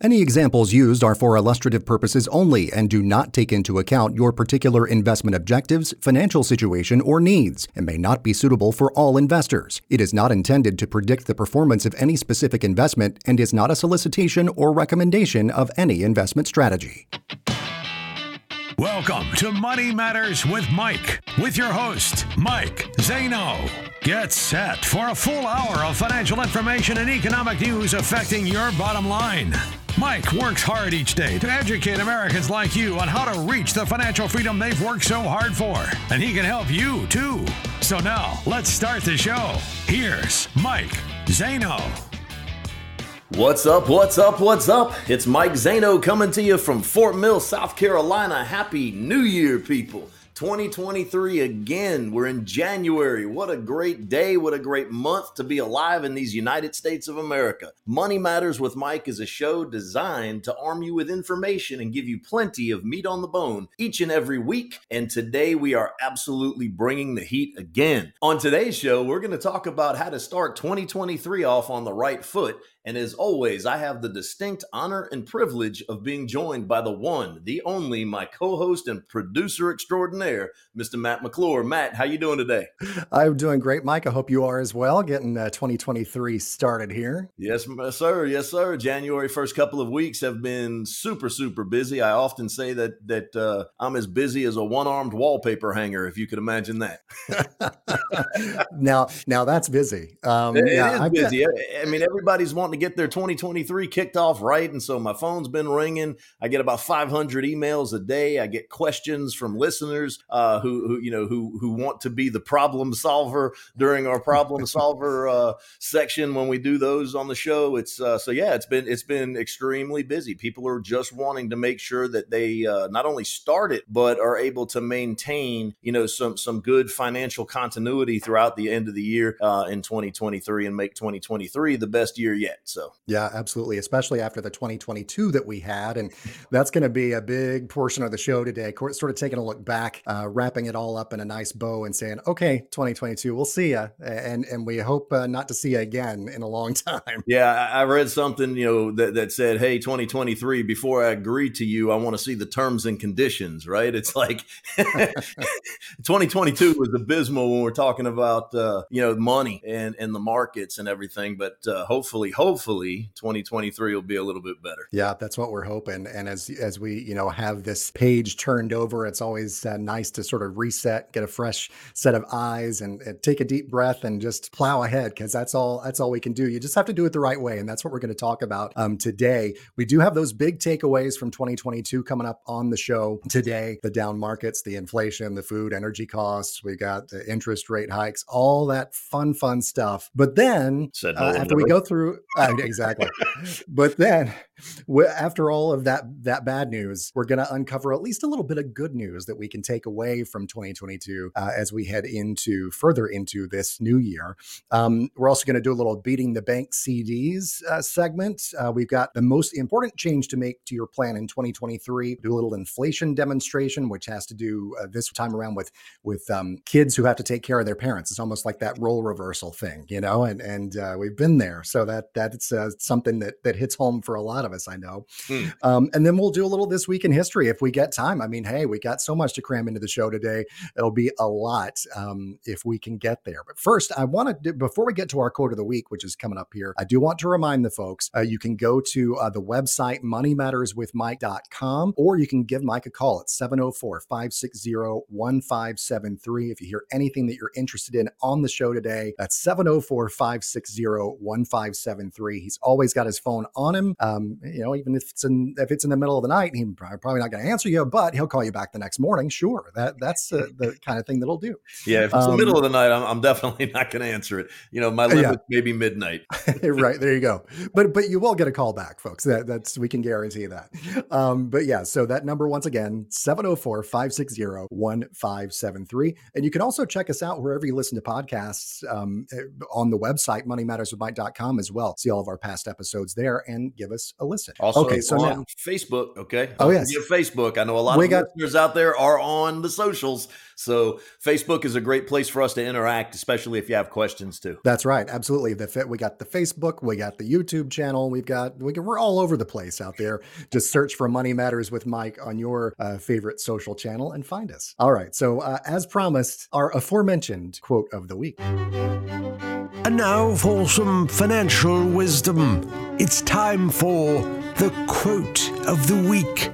Any examples used are for illustrative purposes only and do not take into account your particular investment objectives, financial situation, or needs, and may not be suitable for all investors. It is not intended to predict the performance of any specific investment and is not a solicitation or recommendation of any investment strategy. Welcome to Money Matters with Mike, with your host, Mike Zano. Get set for a full hour of financial information and economic news affecting your bottom line. Mike works hard each day to educate Americans like you on how to reach the financial freedom they've worked so hard for. And he can help you too. So now, let's start the show. Here's Mike Zano. What's up? What's up? What's up? It's Mike Zano coming to you from Fort Mill, South Carolina. Happy New Year, people. 2023 again. We're in January. What a great day. What a great month to be alive in these United States of America. Money Matters with Mike is a show designed to arm you with information and give you plenty of meat on the bone each and every week. And today we are absolutely bringing the heat again. On today's show, we're going to talk about how to start 2023 off on the right foot and as always, I have the distinct honor and privilege of being joined by the one, the only, my co-host and producer extraordinaire, Mr. Matt McClure. Matt, how you doing today? I'm doing great, Mike. I hope you are as well. Getting uh, 2023 started here. Yes, sir. Yes, sir. January first couple of weeks have been super, super busy. I often say that that uh, I'm as busy as a one-armed wallpaper hanger, if you could imagine that. now, now that's busy. Um, it, yeah, it is busy. I mean, everybody's wanting to get their 2023 kicked off right. And so my phone's been ringing. I get about 500 emails a day. I get questions from listeners uh, who, who, you know, who, who want to be the problem solver during our problem solver uh, section when we do those on the show. It's uh, so, yeah, it's been, it's been extremely busy. People are just wanting to make sure that they uh, not only start it, but are able to maintain, you know, some, some good financial continuity throughout the end of the year uh, in 2023 and make 2023 the best year yet. So, yeah, absolutely. Especially after the 2022 that we had. And that's going to be a big portion of the show today. Sort of taking a look back, uh, wrapping it all up in a nice bow and saying, okay, 2022, we'll see you. And, and we hope uh, not to see you again in a long time. Yeah, I read something, you know, that, that said, hey, 2023, before I agree to you, I want to see the terms and conditions, right? It's like 2022 was abysmal when we're talking about, uh, you know, money and, and the markets and everything. But uh, hopefully, hopefully, hopefully 2023 will be a little bit better. Yeah, that's what we're hoping. And as as we you know have this page turned over, it's always uh, nice to sort of reset, get a fresh set of eyes, and, and take a deep breath and just plow ahead because that's all that's all we can do. You just have to do it the right way, and that's what we're going to talk about um, today. We do have those big takeaways from 2022 coming up on the show today: the down markets, the inflation, the food, energy costs. We got the interest rate hikes, all that fun, fun stuff. But then uh, after we go through. Uh, exactly. but then after all of that that bad news, we're going to uncover at least a little bit of good news that we can take away from 2022 uh, as we head into further into this new year. Um, we're also going to do a little beating the bank CDs uh, segment. Uh, we've got the most important change to make to your plan in 2023. Do a little inflation demonstration, which has to do uh, this time around with with um, kids who have to take care of their parents. It's almost like that role reversal thing, you know. And and uh, we've been there, so that that's uh, something that that hits home for a lot of of us, I know. Mm. Um, and then we'll do a little this week in history if we get time. I mean, hey, we got so much to cram into the show today. It'll be a lot um, if we can get there. But first, I want to, before we get to our quote of the week, which is coming up here, I do want to remind the folks uh, you can go to uh, the website moneymatterswithmike.com or you can give Mike a call at 704 560 1573. If you hear anything that you're interested in on the show today, that's 704 560 1573. He's always got his phone on him. Um, you know, even if it's in if it's in the middle of the night, he's probably not going to answer you, but he'll call you back the next morning. Sure, that that's uh, the kind of thing that'll do. Yeah, if it's um, the middle of the night, I'm, I'm definitely not going to answer it. You know, my limit yeah. maybe midnight. right there, you go. But but you will get a call back, folks. That that's we can guarantee that. Um, but yeah, so that number once again 704-560-1573, and you can also check us out wherever you listen to podcasts um, eh, on the website moneymatterswithmike.com as well. See all of our past episodes there and give us a listen. Also, okay, so now Facebook. Okay. Oh yes, Facebook. I know a lot we of got, listeners out there are on the socials. So Facebook is a great place for us to interact, especially if you have questions too. That's right, absolutely. The fit, we got the Facebook, we got the YouTube channel, we've got we can, we're all over the place out there. Just search for Money Matters with Mike on your uh, favorite social channel and find us. All right, so uh, as promised, our aforementioned quote of the week. And now for some financial wisdom. It's time for the quote of the week.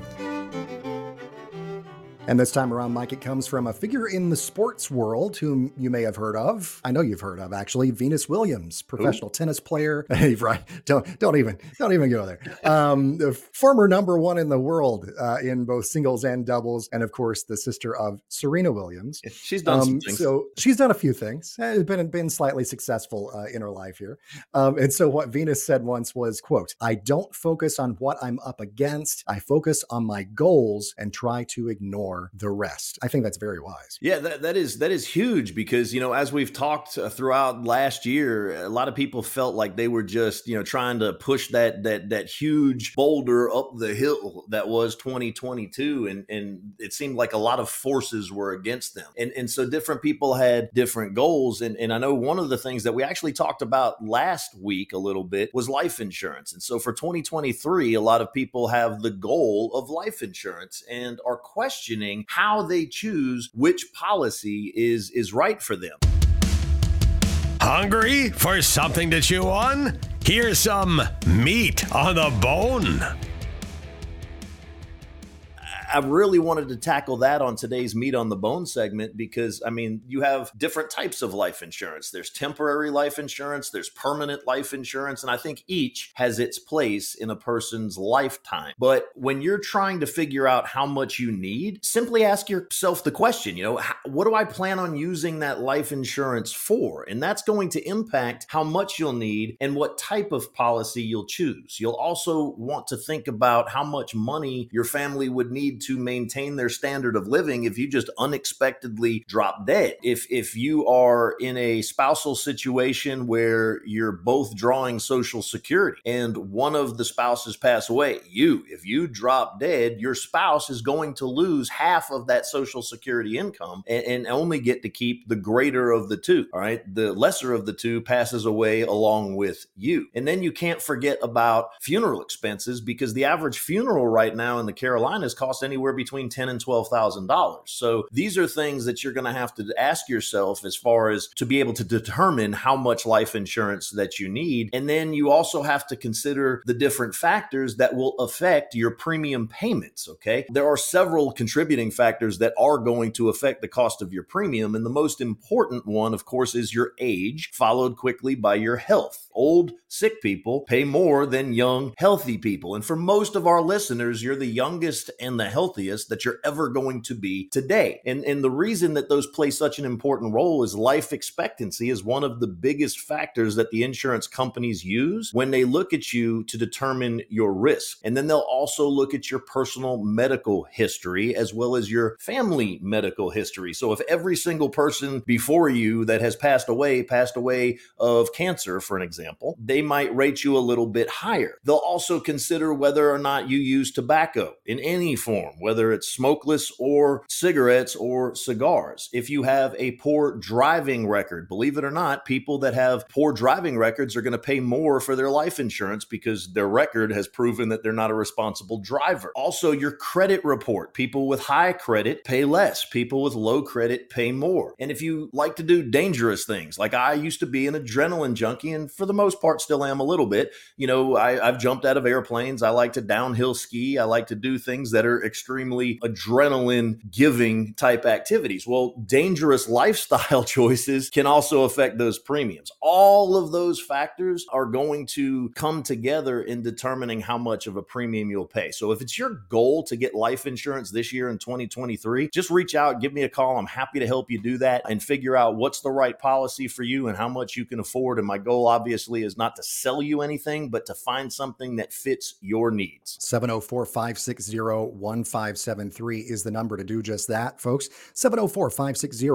And this time around, Mike, it comes from a figure in the sports world whom you may have heard of. I know you've heard of actually, Venus Williams, professional Ooh. tennis player. right? Don't don't even don't even go there. Um, the former number one in the world uh, in both singles and doubles, and of course the sister of Serena Williams. She's done um, So she's done a few things. Has been been slightly successful uh, in her life here. Um, and so what Venus said once was, "quote I don't focus on what I'm up against. I focus on my goals and try to ignore." Ignore the rest. I think that's very wise. Yeah, that, that is that is huge because you know as we've talked uh, throughout last year, a lot of people felt like they were just you know trying to push that that that huge boulder up the hill that was 2022, and and it seemed like a lot of forces were against them, and and so different people had different goals, and and I know one of the things that we actually talked about last week a little bit was life insurance, and so for 2023, a lot of people have the goal of life insurance and are questioning questioning how they choose which policy is is right for them. Hungry for something to chew on? Here's some meat on the bone. I really wanted to tackle that on today's Meat on the Bone segment because, I mean, you have different types of life insurance. There's temporary life insurance, there's permanent life insurance, and I think each has its place in a person's lifetime. But when you're trying to figure out how much you need, simply ask yourself the question, you know, what do I plan on using that life insurance for? And that's going to impact how much you'll need and what type of policy you'll choose. You'll also want to think about how much money your family would need to maintain their standard of living if you just unexpectedly drop dead. If if you are in a spousal situation where you're both drawing social security and one of the spouses pass away, you if you drop dead, your spouse is going to lose half of that social security income and, and only get to keep the greater of the two. All right. The lesser of the two passes away along with you. And then you can't forget about funeral expenses because the average funeral right now in the Carolinas costs anywhere between ten and twelve thousand dollars. So these are things that you're going to have to ask yourself as far as to be able to determine how much life insurance that you need, and then you also have to consider the different factors that will affect your premium payments. Okay, there are several contributing factors that are going to affect the cost of your premium, and the most important one, of course, is your age, followed quickly by your health. Old, sick people pay more than young, healthy people, and for most of our listeners, you're the youngest and the healthiest that you're ever going to be today. And, and the reason that those play such an important role is life expectancy is one of the biggest factors that the insurance companies use when they look at you to determine your risk. And then they'll also look at your personal medical history as well as your family medical history. So if every single person before you that has passed away passed away of cancer, for an example, they might rate you a little bit higher. They'll also consider whether or not you use tobacco in any form form, whether it's smokeless or cigarettes or cigars. If you have a poor driving record, believe it or not, people that have poor driving records are going to pay more for their life insurance because their record has proven that they're not a responsible driver. Also, your credit report. People with high credit pay less, people with low credit pay more. And if you like to do dangerous things, like I used to be an adrenaline junkie, and for the most part still am a little bit, you know, I, I've jumped out of airplanes. I like to downhill ski. I like to do things that are extremely adrenaline giving type activities. Well, dangerous lifestyle choices can also affect those premiums. All of those factors are going to come together in determining how much of a premium you'll pay. So if it's your goal to get life insurance this year in 2023, just reach out, give me a call. I'm happy to help you do that and figure out what's the right policy for you and how much you can afford. And my goal obviously is not to sell you anything, but to find something that fits your needs. 704 560 1573 is the number to do just that, folks. 704 560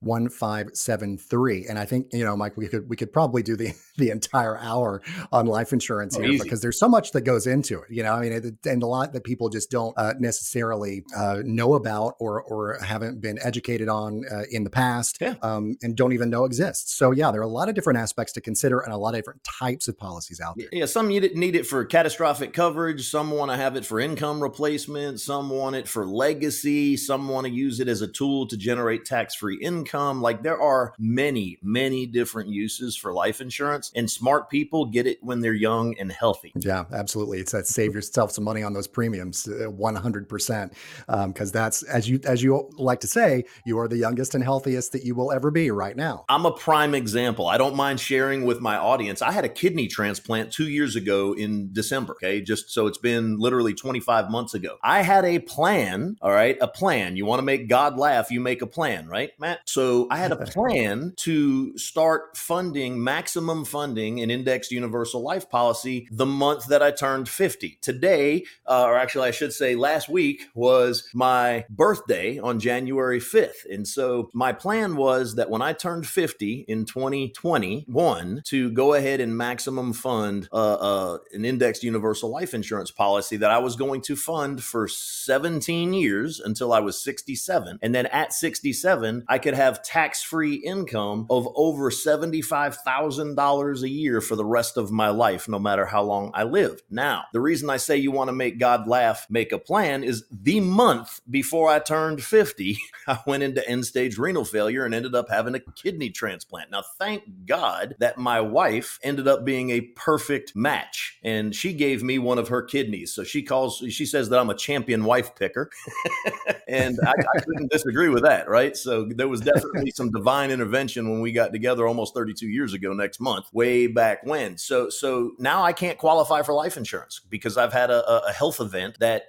1573. And I think, you know, Mike, we could we could probably do the the entire hour on life insurance oh, here easy. because there's so much that goes into it. You know, I mean, it, and a lot that people just don't uh, necessarily uh, know about or or haven't been educated on uh, in the past yeah. um, and don't even know exists. So yeah, there are a lot of different aspects to consider and a lot of different types of policies out there. Yeah, some need it, need it for catastrophic coverage. Some want to have it for income replacement. Some want it for legacy. Some want to use it as a tool to generate tax free income. Like there are many, many different uses for life insurance, and smart people get it when they're young and healthy. Yeah, absolutely. It's that save yourself some money on those premiums, uh, one hundred percent, because um, that's as you as you like to say, you are the youngest and healthiest that you will ever be right now. I'm a prime example. I don't mind sharing with my audience. I had a kidney transplant two years ago in December. Okay, just so it's been literally 25 months ago. I had a plan. All right, a plan. You want to make God laugh, you make a plan, right, Matt? So I had a plan to start funding maximum funding an indexed universal life policy the month that I turned 50. Today, uh, or actually, I should say last week, was my birthday on January 5th. And so my plan was that when I turned 50 in 2021, to go ahead and maximum fund uh, uh, an indexed universal life insurance policy that I was going to fund for 17 years until I was 67. And then at 67, I could have tax free income of over $75,000 a year for the rest of my life, no matter how long I lived. Now, the reason I say you want to make God laugh, make a plan is the month before I turned 50, I went into end stage renal failure and ended up having a kidney transplant. Now, thank God that my wife ended up being a perfect match and she gave me one of her kidneys. So she calls, she says that I'm a champion wife picker. and I, I couldn't disagree with that, right? So there was definitely some divine intervention when we got together almost 32 years ago next month, way back when. So, so now I can't qualify for life insurance because I've had a, a health event that,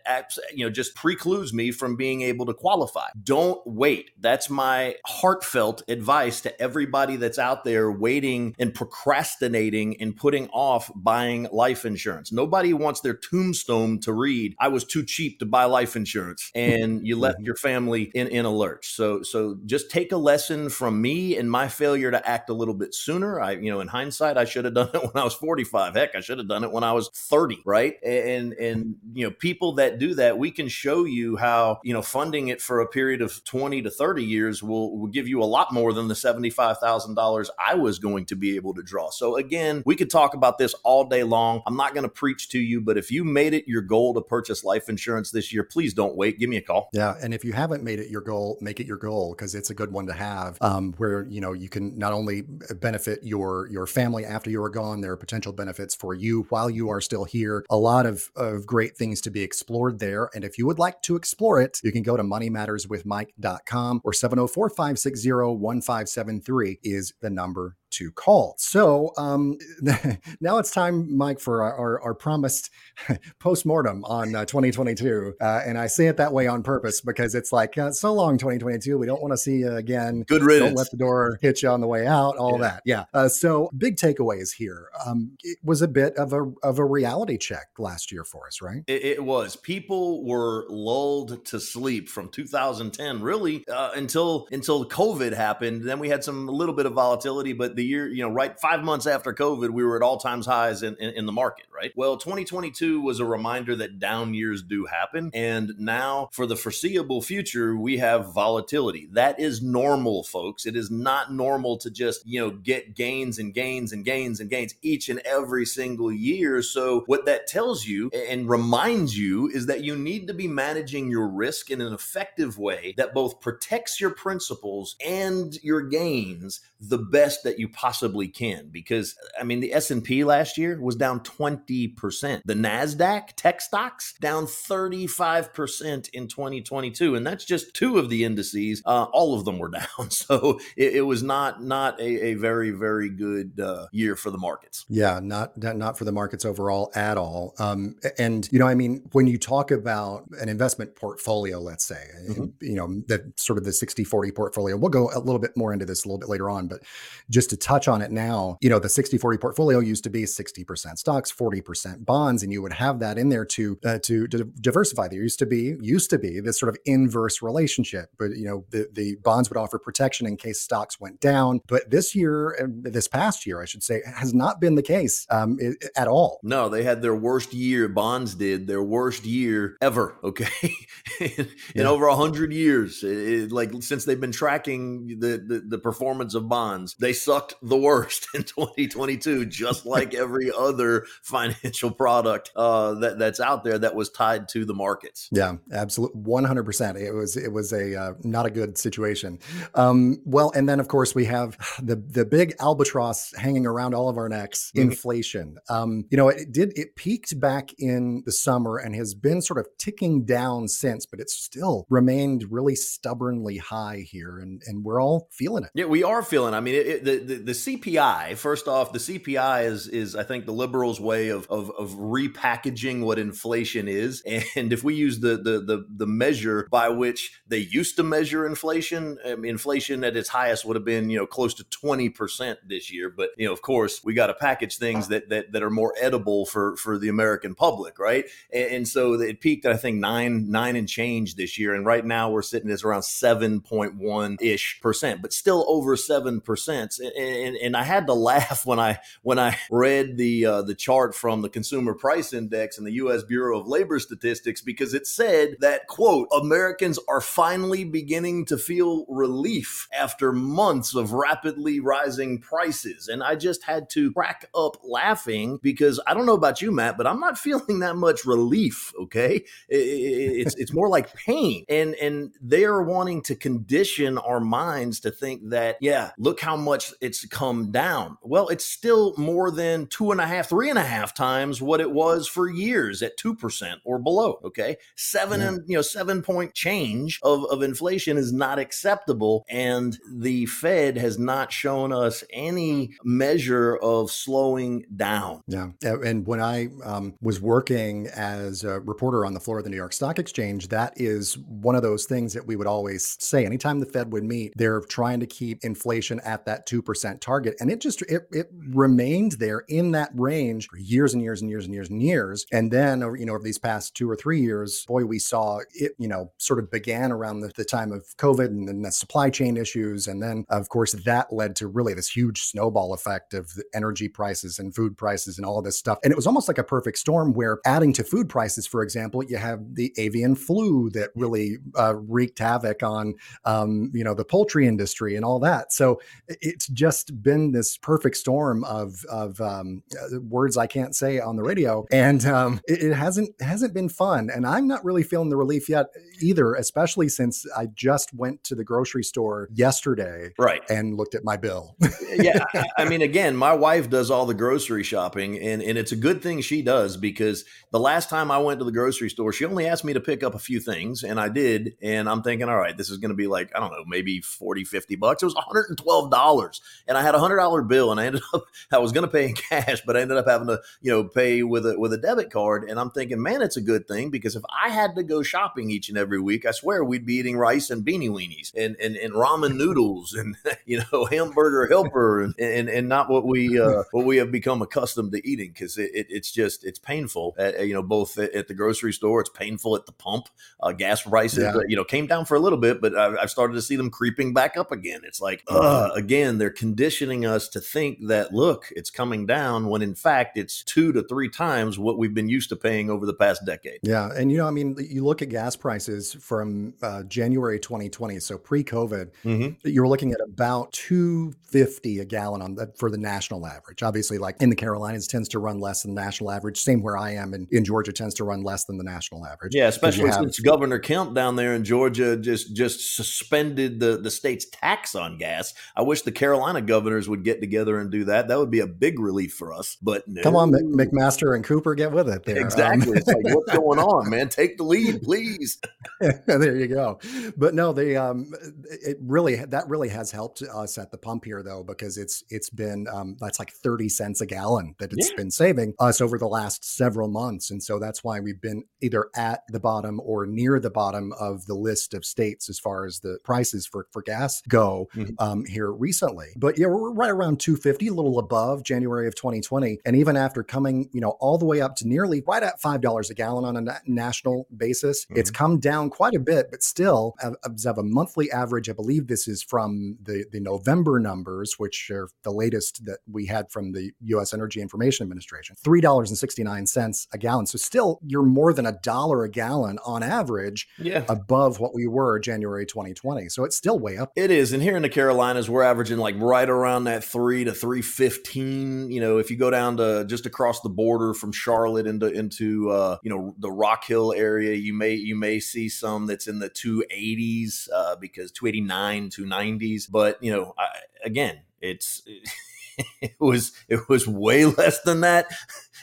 you know, just precludes me from being able to qualify. Don't wait. That's my heartfelt advice to everybody that's out there waiting and procrastinating and putting off buying life insurance. Nobody wants their tombstone to read, I was too cheap to buy life insurance. And you left mm-hmm. your family in, in a lurch. So, so just take a lesson from me and my failure to act a little bit sooner. I, you know, in hindsight, I should have done it when I was 45. Heck, I should have done it when I was 30, right? And, and, you know, people that do that, we can show you how, you know, funding it for a period of 20 to 30 years will, will give you a lot more than the $75,000 I was going to be able to draw. So again, we could talk about this all day long. I'm not going to preach to you, but if you made it your goal to purchase life insurance this year, please don't wait. Give me a call. Yeah. And if you haven't made it your goal, make it your goal because it's a good one to have um, where, you know, you can not only benefit your, your family after you are gone, there are potential benefits for you while you are still here. A lot of, of great things to be explored there. And if you would like to explore it, you can go to moneymatterswithmike.com or 704 560 1573 is the number to call. So um, now it's time, Mike, for our, our, our promised postmortem on uh, 2022. Uh, and I say it that way on purpose because it's like, uh, so long, 2022. We don't want to see you again. Good riddance. Don't let the door hit you on the way out, all yeah. that. Yeah. Uh, so big takeaways here. Um, it was a bit of a, of a reality check last year for us, right? It, it was. People were lulled to sleep from 2010, really, uh, until until COVID happened. Then we had some a little bit of volatility, but the the year, you know, right five months after COVID, we were at all times highs in, in, in, the market, right? Well, 2022 was a reminder that down years do happen. And now for the foreseeable future, we have volatility. That is normal, folks. It is not normal to just, you know, get gains and gains and gains and gains each and every single year. So, what that tells you and reminds you is that you need to be managing your risk in an effective way that both protects your principles and your gains the best that you possibly can because I mean the S&P last year was down 20%. The Nasdaq tech stocks down 35% in 2022 and that's just two of the indices. Uh, all of them were down. So it, it was not not a, a very very good uh, year for the markets. Yeah, not not for the markets overall at all. Um, and you know, I mean, when you talk about an investment portfolio, let's say, mm-hmm. you know, that sort of the 60-40 portfolio. We'll go a little bit more into this a little bit later on, but just to touch on it now, you know, the 60 40 portfolio used to be 60% stocks, 40% bonds, and you would have that in there to, uh, to, to diversify. There used to be, used to be this sort of inverse relationship, but, you know, the, the bonds would offer protection in case stocks went down. But this year, uh, this past year, I should say, has not been the case um, at all. No, they had their worst year. Bonds did their worst year ever. Okay. in, yeah. in, over a hundred years, it, like since they've been tracking the, the, the performance of bonds, they sucked the worst in 2022, just like every other financial product uh, that that's out there that was tied to the markets. Yeah, absolutely, 100. percent It was it was a uh, not a good situation. Um, well, and then of course we have the the big albatross hanging around all of our necks, mm-hmm. inflation. Um, you know, it did it peaked back in the summer and has been sort of ticking down since, but it's still remained really stubbornly high here, and and we're all feeling it. Yeah, we are feeling. I mean, it, it, the, the, the CPI. First off, the CPI is is I think the liberals' way of, of of repackaging what inflation is. And if we use the the the, the measure by which they used to measure inflation, inflation at its highest would have been you know close to twenty percent this year. But you know, of course, we got to package things that that that are more edible for for the American public, right? And, and so it peaked I think nine nine and change this year, and right now we're sitting at around seven point one ish percent, but still over seven percent. And, and, and, I had to laugh when I when I read the uh, the chart from the Consumer Price Index and the U.S. Bureau of Labor Statistics because it said that quote Americans are finally beginning to feel relief after months of rapidly rising prices, and I just had to crack up laughing because I don't know about you, Matt, but I'm not feeling that much relief. Okay, it's it's more like pain, and and they are wanting to condition our minds to think that yeah, look how much it's come down. Well, it's still more than two and a half, three and a half times what it was for years at two percent or below. Okay, seven yeah. and you know seven point change of of inflation is not acceptable, and the Fed has not shown us any measure of slowing down. Yeah, and when I um, was working as a reporter on the floor of the New York Stock Exchange, that is one of those things that we would always say. Anytime the Fed would meet, they're trying to keep inflation at that two percent target, and it just it it remained there in that range for years and years and years and years and years. And then over you know over these past two or three years, boy, we saw it you know sort of began around the, the time of COVID and then the supply chain issues, and then of course that led to really this huge snowball effect of the energy prices and food prices and all this stuff. And it was almost like a perfect storm where adding to food prices, for example, you have the avian flu that really uh, wreaked havoc on, um, you know, the poultry industry and all that. So it's just been this perfect storm of of um, uh, words I can't say on the radio, and um, it, it hasn't hasn't been fun. And I'm not really feeling the relief yet either, especially since I just went to the grocery store yesterday, right, and looked at my bill. yeah, I mean, again, my wife does all the grocery shopping, and and it's a good thing she does because the last time I went to the grocery store, she only asked me to pick up a few things, and I did. And I'm thinking, all right, this is going to be like I don't know, maybe 40, 50 bucks. It was 112 dollars, and I had a hundred dollar bill, and I ended up I was going to pay in cash, but I ended up having to you know pay with a with a debit card. And I'm thinking, man, it's a good thing because if I had to go shopping each and every week, I swear we'd be eating rice and beanie weenies and and, and ramen noodles and you know hamburger helper and, and and not what we uh, what we have become accustomed to eating because it, it, it's just it's painful. At, you know, both at the grocery store, it's painful at the pump. Uh, gas prices, yeah. you know, came down for a little bit, but I've started to see them creeping back up again. It's like uh, again, they're conditioning us to think that look, it's coming down when in fact it's two to three times what we've been used to paying over the past decade. Yeah, and you know, I mean, you look at gas prices from uh, January 2020, so pre-COVID, mm-hmm. you're looking at about 250 a gallon on the, for the national average. Obviously, like in the Carolinas, tends to run less than the national average. Same where I am, and in Georgia tends to run less than the national average. Yeah, especially have, since Governor Kemp down there in Georgia just just suspended the the state's tax on gas. I wish the Carolina governors would get together and do that. That would be a big relief for us. But no. come on, McMaster and Cooper, get with it. There. Exactly. Um, it's like what's going on, man? Take the lead, please. there you go. But no, they um, it really that really has helped us at the pump here though because it's it's been um, that's like thirty cents a gallon that it's yeah. been saving us over the last several months, and so that's why we've been either at the bottom or near the bottom of the list of states as far as the prices for for gas go mm-hmm. um, here recently. but yeah, we're right around 250, a little above January of 2020. And even after coming, you know, all the way up to nearly right at $5 a gallon on a na- national basis, mm-hmm. it's come down quite a bit, but still, as of a monthly average, I believe this is from the, the November numbers, which are the latest that we had from the U.S. Energy Information Administration, $3.69 a gallon. So still, you're more than a dollar a gallon on average yeah. above what we were January 2020. So it's still way up. It is. And here in the Carolinas, we're averaging like right around that three to 315. You know, if you go down to just across the border from Charlotte into, into, uh, you know, the Rock Hill area, you may, you may see some that's in the 280s, uh, because 289, 290s. But, you know, I, again, it's, it was, it was way less than that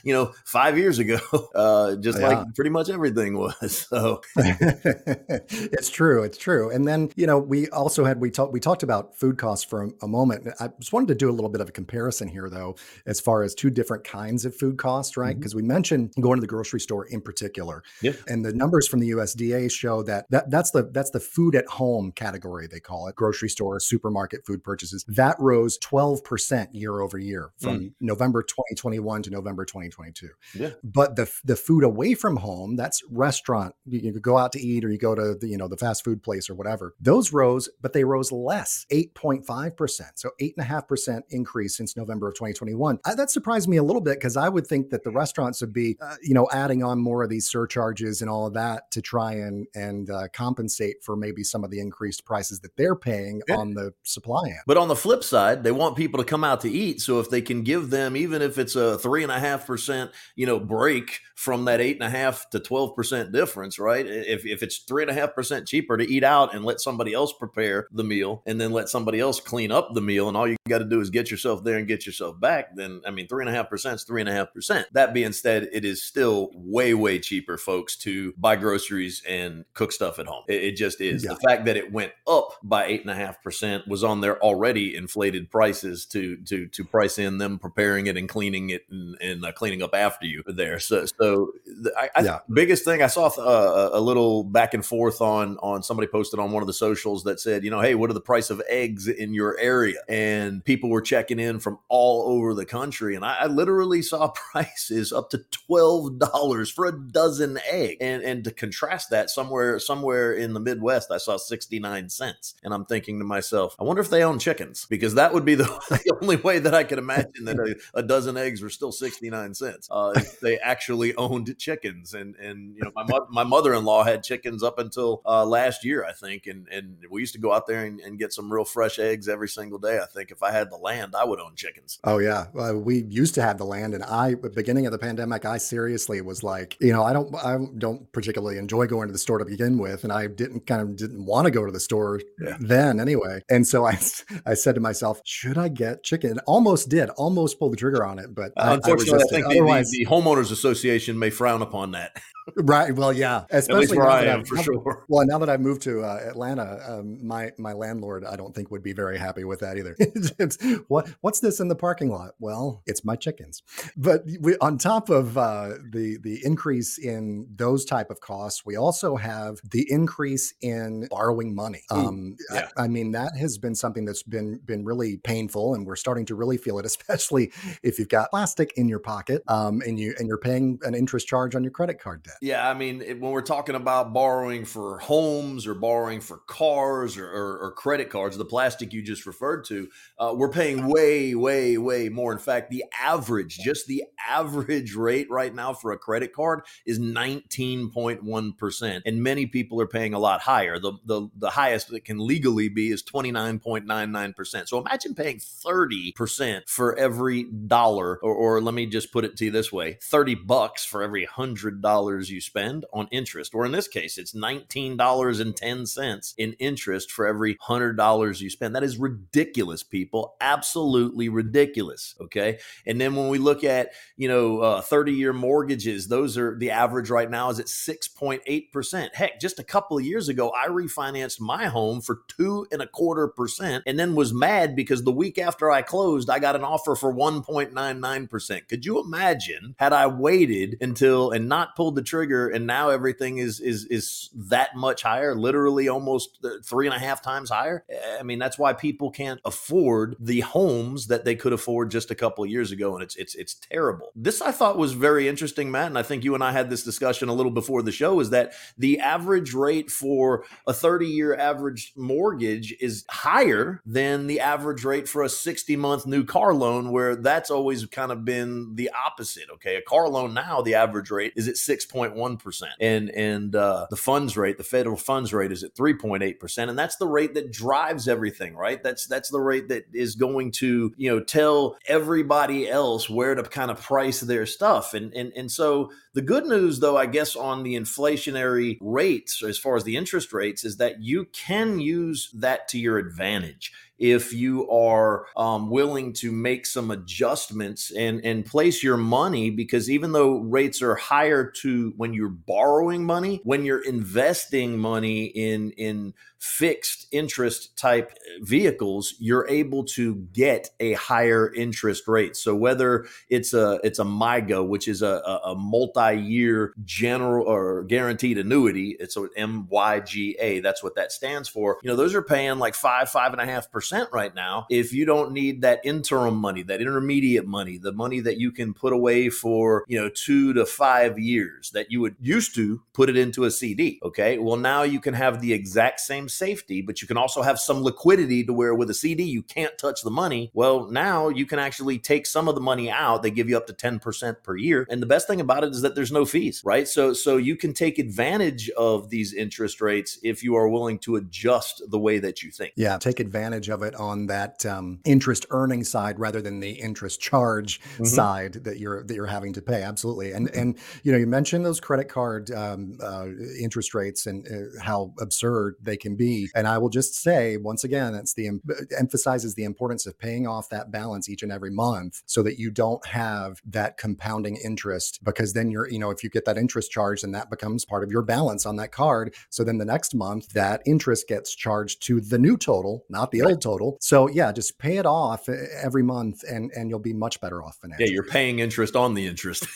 you know, five years ago, uh, just yeah. like pretty much everything was. So it's true. It's true. And then, you know, we also had, we talked, we talked about food costs for a, a, moment. I just wanted to do a little bit of a comparison here though, as far as two different kinds of food costs, right? Because mm-hmm. we mentioned going to the grocery store in particular. Yeah. And the numbers from the USDA show that, that that's the, that's the food at home category, they call it grocery store, supermarket food purchases. That rose 12% year over year from mm. November 2021 to November 2022. 2022. Yeah. But the the food away from home, that's restaurant. You, you go out to eat or you go to the, you know, the fast food place or whatever. Those rose, but they rose less, 8.5%. So 8.5% increase since November of 2021. I, that surprised me a little bit because I would think that the restaurants would be, uh, you know, adding on more of these surcharges and all of that to try and and uh, compensate for maybe some of the increased prices that they're paying yeah. on the supply end. But on the flip side, they want people to come out to eat. So if they can give them, even if it's a three and a half percent you know, break from that eight and a half to twelve percent difference, right? If if it's three and a half percent cheaper to eat out and let somebody else prepare the meal and then let somebody else clean up the meal, and all you got to do is get yourself there and get yourself back, then I mean, three and a half percent is three and a half percent. That being said, it is still way way cheaper, folks, to buy groceries and cook stuff at home. It, it just is. Yeah. The fact that it went up by eight and a half percent was on their already inflated prices to to to price in them preparing it and cleaning it and, and uh, cleaning up after you there. So, so the, I, I, yeah. biggest thing I saw uh, a little back and forth on on somebody posted on one of the socials that said, you know, hey, what are the price of eggs in your area? And people were checking in from all over the country, and I, I literally saw prices up to twelve dollars for a dozen egg. And and to contrast that, somewhere somewhere in the Midwest, I saw sixty nine cents, and I'm thinking to myself, I wonder if they own chickens because that would be the, the only way that I could imagine that a, a dozen eggs were still sixty nine cents sense. Uh, they actually owned chickens, and and you know my mo- my mother in law had chickens up until uh, last year, I think, and and we used to go out there and, and, get some real fresh eggs every single day. I think if I had the land, I would own chickens. Oh yeah, uh, we used to have the land, and I, beginning of the pandemic, I seriously was like, you know, I don't I don't particularly enjoy going to the store to begin with, and I didn't kind of didn't want to go to the store yeah. then anyway, and so I I said to myself, should I get chicken? Almost did, almost pulled the trigger on it, but unfortunately, I, I think the, the, the homeowners association may frown upon that. right. Well, yeah. Especially where I am, for sure. Well, now that I've moved to uh, Atlanta, um, my my landlord, I don't think would be very happy with that either. it's, what what's this in the parking lot? Well, it's my chickens. But we, on top of uh, the the increase in those type of costs, we also have the increase in borrowing money. Um, yeah. I, I mean, that has been something that's been been really painful, and we're starting to really feel it, especially if you've got plastic in your pocket um, and you and you're paying an interest charge on your credit card debt. Yeah, I mean, when we're talking about borrowing for homes or borrowing for cars or, or, or credit cards, the plastic you just referred to, uh, we're paying way, way, way more. In fact, the average, just the average rate right now for a credit card is 19.1%. And many people are paying a lot higher. The, the, the highest that can legally be is 29.99%. So imagine paying 30% for every dollar, or, or let me just put it to you this way 30 bucks for every hundred dollars you spend on interest. Or in this case, it's $19.10 in interest for every $100 you spend. That is ridiculous, people. Absolutely ridiculous. Okay. And then when we look at, you know, 30 uh, year mortgages, those are the average right now is at 6.8%. Heck, just a couple of years ago, I refinanced my home for two and a quarter percent and then was mad because the week after I closed, I got an offer for 1.99%. Could you imagine had I waited until and not pulled the trigger and now everything is is is that much higher, literally almost three and a half times higher? Eh, I mean, that's why people can't afford the homes that they could afford just a couple of years ago, and it's it's it's terrible. This I thought was very interesting, Matt, and I think you and I had this discussion a little before the show. Is that the average rate for a 30 year average mortgage is higher than the average rate for a 60 month new car loan, where that's always kind of been the opposite. Okay, a car loan now the average rate is at 6.1 percent, and and uh, the funds rate, the federal funds rate, is at 3.8 percent, and that's the rate that drives everything, right? That's that's the rate that is going to you know tell everybody else where to kind of price their stuff, and and and so the good news, though, I guess on the inflationary rates, as far as the interest rates, is that you can use that to your advantage if you are um, willing to make some adjustments and and place your money because even though rates are higher to when you're borrowing money when you're investing money in in fixed interest type vehicles you're able to get a higher interest rate. So whether it's a it's a MYGA which is a, a multi-year general or guaranteed annuity it's a MYGA that's what that stands for. You know those are paying like five five and a half percent percent right now if you don't need that interim money, that intermediate money, the money that you can put away for, you know, two to five years that you would used to put it into a CD. Okay. Well, now you can have the exact same safety, but you can also have some liquidity to where with a CD, you can't touch the money. Well, now you can actually take some of the money out. They give you up to 10% per year. And the best thing about it is that there's no fees, right? So, so you can take advantage of these interest rates if you are willing to adjust the way that you think. Yeah. Take advantage of it on that um, interest earning side rather than the interest charge mm-hmm. side that you're that you're having to pay. Absolutely, and and you know you mentioned those credit card um, uh, interest rates and uh, how absurd they can be. And I will just say once again, it's the emphasizes the importance of paying off that balance each and every month so that you don't have that compounding interest because then you're you know if you get that interest charge and that becomes part of your balance on that card. So then the next month that interest gets charged to the new total, not the old total total. So yeah, just pay it off uh, every month, and and you'll be much better off financially. Yeah, you're paying interest on the interest.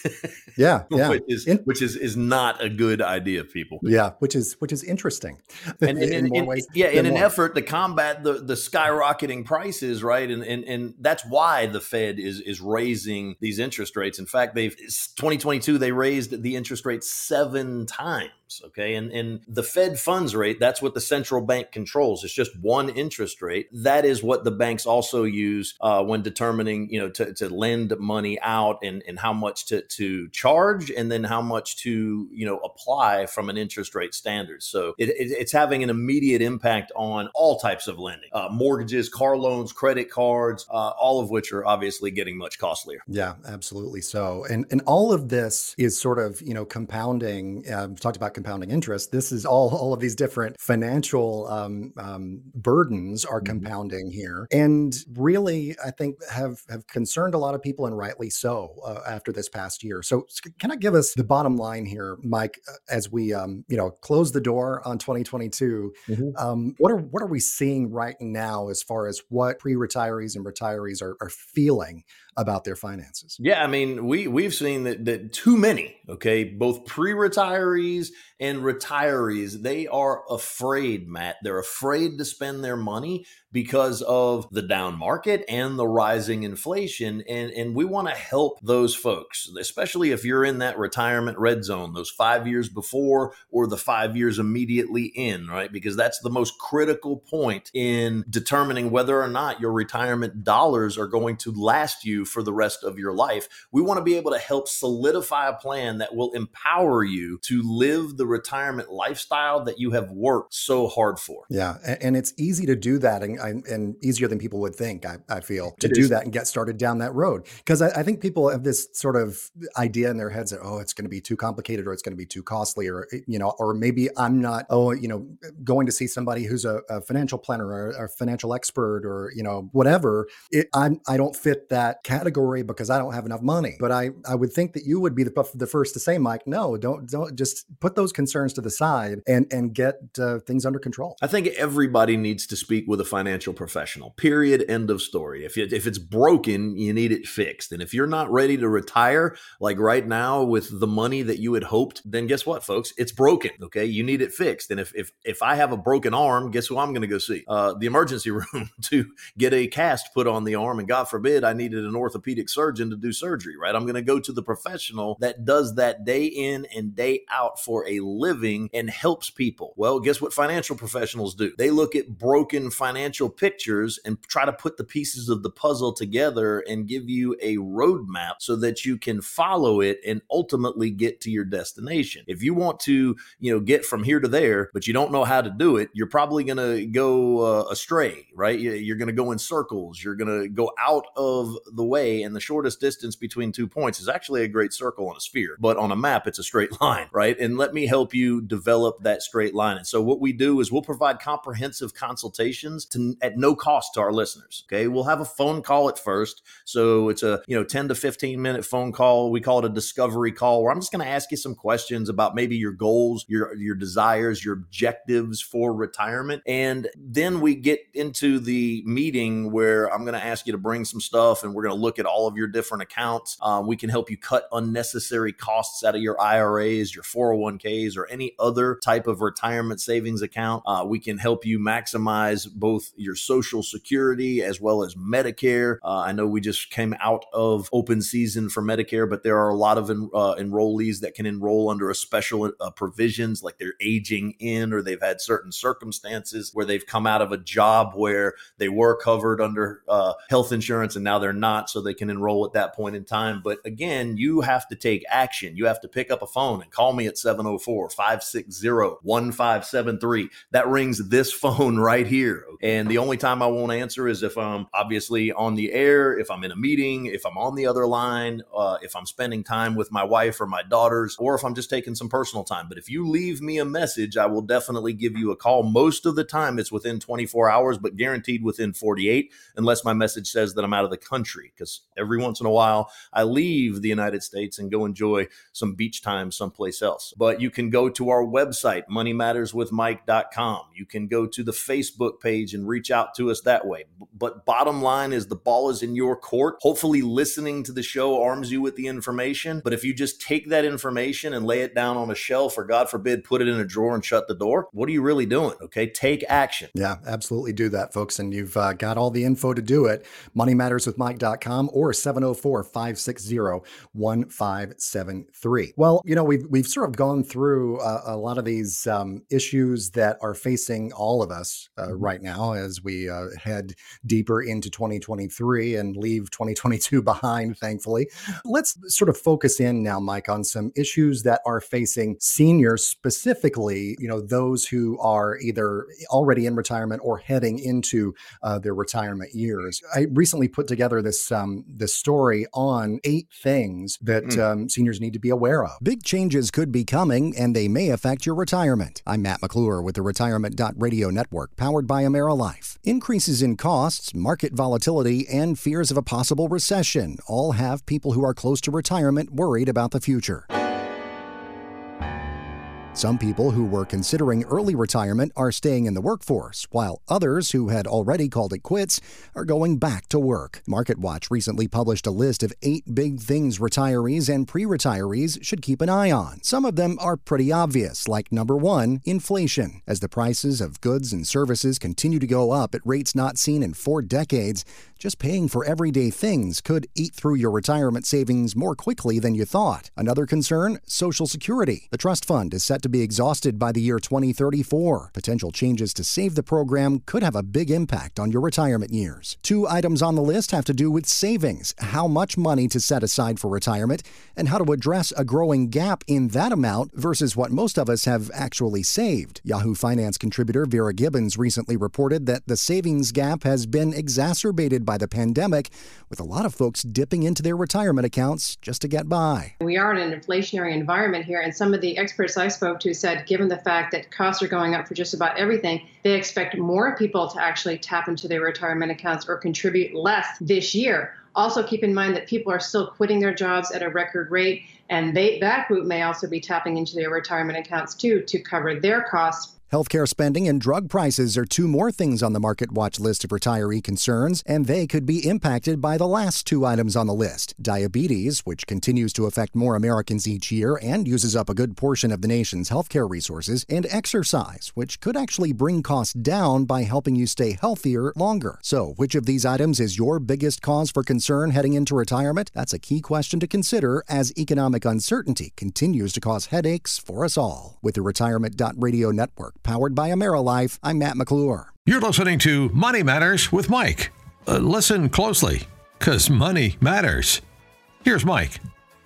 yeah, yeah, which is in, which is is not a good idea, people. Yeah, which is which is interesting. And, in, in, in ways, yeah, in an one. effort to combat the the skyrocketing prices, right? And and and that's why the Fed is is raising these interest rates. In fact, they've 2022 they raised the interest rate seven times. Okay. And, and the Fed funds rate, that's what the central bank controls. It's just one interest rate. That is what the banks also use uh, when determining, you know, to, to lend money out and, and how much to, to charge and then how much to, you know, apply from an interest rate standard. So it, it, it's having an immediate impact on all types of lending uh, mortgages, car loans, credit cards, uh, all of which are obviously getting much costlier. Yeah, absolutely. So, and, and all of this is sort of, you know, compounding. Uh, talked about compounding interest. This is all all of these different financial um, um, burdens are mm-hmm. compounding here, and really, I think have have concerned a lot of people, and rightly so, uh, after this past year. So, can I give us the bottom line here, Mike, uh, as we um, you know close the door on 2022? Mm-hmm. Um, what are what are we seeing right now as far as what pre-retirees and retirees are, are feeling about their finances. Yeah, I mean, we we've seen that that too many, okay, both pre-retirees and retirees, they are afraid, Matt. They're afraid to spend their money because of the down market and the rising inflation and and we want to help those folks, especially if you're in that retirement red zone, those 5 years before or the 5 years immediately in, right? Because that's the most critical point in determining whether or not your retirement dollars are going to last you for the rest of your life. We want to be able to help solidify a plan that will empower you to live the retirement lifestyle that you have worked so hard for. Yeah. And it's easy to do that and, and easier than people would think, I, I feel, to it do is. that and get started down that road. Because I, I, think people have this sort of idea in their heads that, oh, it's going to be too complicated or it's going to be too costly or, eh, you know, or maybe I'm not, oh, you know, going to see somebody who's a, a financial planner or a financial expert or, you know, whatever. It, I'm, I don't fit that category because I don't have enough money. But I, I would think that you would be the, the first to say, Mike, no, don't, don't just put those concerns to the side and and get uh, things under control. I think everybody needs to speak with a financial professional. Period. End of story. If if it's broken, you need it fixed. And if you're not ready to retire, like right now with the money that you had hoped, then guess what, folks? It's broken. Okay, you need it fixed. And if if if I have a broken arm, guess who I'm going to go see? Uh, the emergency room to get a cast put on the arm. And God forbid I needed an orthopedic surgeon to do surgery. Right? I'm going to go to the professional that does that day in and day out for a living and helps people. Well, guess what financial professionals do? They look at broken financial pictures and try to put the pieces of the puzzle together and give you a roadmap so that you can follow it and ultimately get to your destination. If you want to, you know, get from here to there, but you don't know how to do it, you're probably going to go uh, astray, right? You're going to go in circles. You're going to go out of the way. And the shortest distance between two points is actually a great circle on a sphere, but on a map, it's a straight line, right? And let me help you develop that straight line. And so what we do is we'll provide comprehensive consultations to, at no cost to our listeners. Okay. We'll have a phone call at first. So it's a, you know, 10 to 15 minute phone call. We call it a discovery call where I'm just going to ask you some questions about maybe your goals, your, your desires, your objectives for retirement. And then we get into the meeting where I'm going to ask you to bring some stuff and we're going to look at all of your different accounts. Um, we can help you cut unnecessary costs out of your IRAs, your 401ks, or any other type of retirement savings account. Uh, we can help you maximize both your Social Security as well as Medicare. Uh, I know we just came out of open season for Medicare, but there are a lot of en- uh, enrollees that can enroll under a special uh, provisions like they're aging in or they've had certain circumstances where they've come out of a job where they were covered under uh, health insurance and now they're not, so they can enroll at that point in time. But again, you have to take action. You have to pick up a phone and call me at 704 560 1573. That rings this phone right here. And the only time I won't answer is if I'm obviously on the air, if I'm in a meeting, if I'm on the other line, uh, if I'm spending time with my wife or my daughters, or if I'm just taking some personal time. But if you leave me a message, I will definitely give you a call. Most of the time, it's within 24 hours, but guaranteed within 48, unless my message says that I'm out of the country. Because every once in a while, I leave the United States and go enjoy some beach time someplace else. But you can go to our website, moneymatterswithmike.com. You can go to the Facebook page and reach out to us that way. But bottom line is the ball is in your court. Hopefully, listening to the show arms you with the information. But if you just take that information and lay it down on a shelf, or God forbid, put it in a drawer and shut the door, what are you really doing? Okay, take action. Yeah, absolutely do that, folks. And you've uh, got all the info to do it. MoneyMattersWithMike.com or 704 560 1573. Well, you know, we've, we've sort of gone through uh, a lot of these um, issues that are facing all of us uh, mm-hmm. right now as we uh, head deeper into 2023 and leave 2022 behind, thankfully. Let's sort of focus in now, Mike, on some issues that are facing seniors, specifically, you know, those who are either already in retirement or heading into uh, their retirement years. I recently put together this um, this story on eight things that mm. um, seniors need to be aware of. Big changes could be coming, and they may affect your retirement. I'm Matt McClure with the Retirement Radio Network, powered by AmeriLife. Increases in costs, market volatility, and fears of a possible recession all have people who are close to retirement worried about the future. Some people who were considering early retirement are staying in the workforce, while others who had already called it quits are going back to work. MarketWatch recently published a list of eight big things retirees and pre retirees should keep an eye on. Some of them are pretty obvious, like number one, inflation. As the prices of goods and services continue to go up at rates not seen in four decades, just paying for everyday things could eat through your retirement savings more quickly than you thought. Another concern Social Security. The trust fund is set to be exhausted by the year 2034. Potential changes to save the program could have a big impact on your retirement years. Two items on the list have to do with savings, how much money to set aside for retirement, and how to address a growing gap in that amount versus what most of us have actually saved. Yahoo Finance contributor Vera Gibbons recently reported that the savings gap has been exacerbated by the pandemic, with a lot of folks dipping into their retirement accounts just to get by. We are in an inflationary environment here, and some of the experts I spoke to said, given the fact that costs are going up for just about everything, they expect more people to actually tap into their retirement accounts or contribute less this year. Also, keep in mind that people are still quitting their jobs at a record rate. And they that group may also be tapping into their retirement accounts too to cover their costs Healthcare spending and drug prices are two more things on the Market Watch list of retiree concerns, and they could be impacted by the last two items on the list diabetes, which continues to affect more Americans each year and uses up a good portion of the nation's healthcare resources, and exercise, which could actually bring costs down by helping you stay healthier longer. So, which of these items is your biggest cause for concern heading into retirement? That's a key question to consider as economic uncertainty continues to cause headaches for us all. With the Retirement.radio network, powered by AmeriLife. I'm Matt McClure. You're listening to Money Matters with Mike. Uh, listen closely, because money matters. Here's Mike.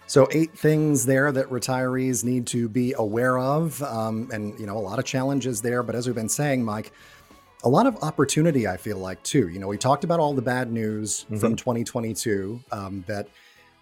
So, eight things there that retirees need to be aware of. Um, and, you know, a lot of challenges there. But as we've been saying, Mike, a lot of opportunity, I feel like, too. You know, we talked about all the bad news mm-hmm. from 2022 um, that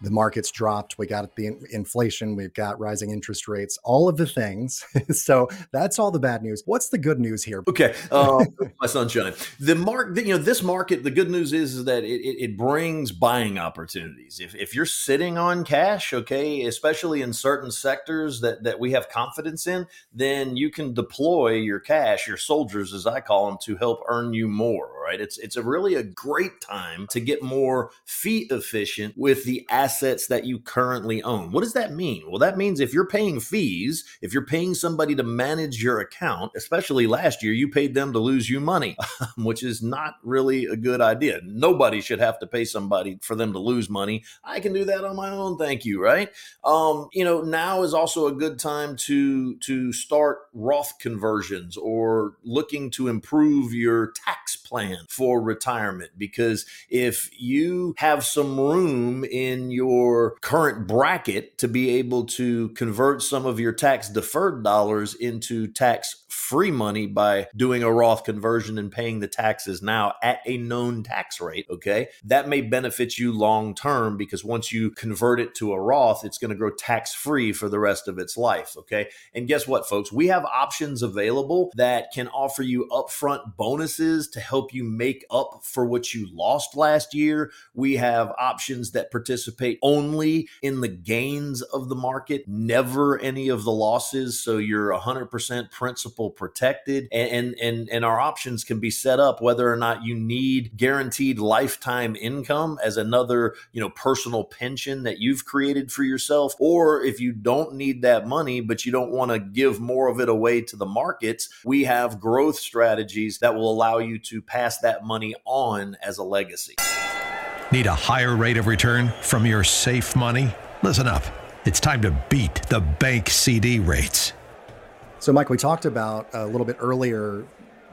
the market's dropped we got the inflation we've got rising interest rates all of the things. So that's all the bad news. What's the good news here? Okay uh, my sunshine the mark you know this market the good news is, is that it, it brings buying opportunities. If, if you're sitting on cash okay especially in certain sectors that that we have confidence in then you can deploy your cash your soldiers as i call them to help earn you more right? It's it's a really a great time to get more fee efficient with the assets that you currently own. What does that mean? Well, that means if you're paying fees, if you're paying somebody to manage your account, especially last year, you paid them to lose you money, which is not really a good idea. Nobody should have to pay somebody for them to lose money. I can do that on my own. Thank you. Right. Um, you know, now is also a good time to to start Roth conversions or looking to improve your tax plan for retirement because if you have some room in your current bracket to be able to convert some of your tax deferred dollars into tax free money by doing a Roth conversion and paying the taxes now at a known tax rate, okay? That may benefit you long term because once you convert it to a Roth, it's going to grow tax free for the rest of its life, okay? And guess what, folks? We have options available that can offer you upfront bonuses to help you make up for what you lost last year. We have options that participate only in the gains of the market, never any of the losses. So you're 100% principal protected. And, and and our options can be set up whether or not you need guaranteed lifetime income as another you know personal pension that you've created for yourself or if you don't need that money but you don't want to give more of it away to the markets we have growth strategies that will allow you to pass that money on as a legacy. Need a higher rate of return from your safe money? Listen up. It's time to beat the bank CD rates. So, Mike, we talked about a little bit earlier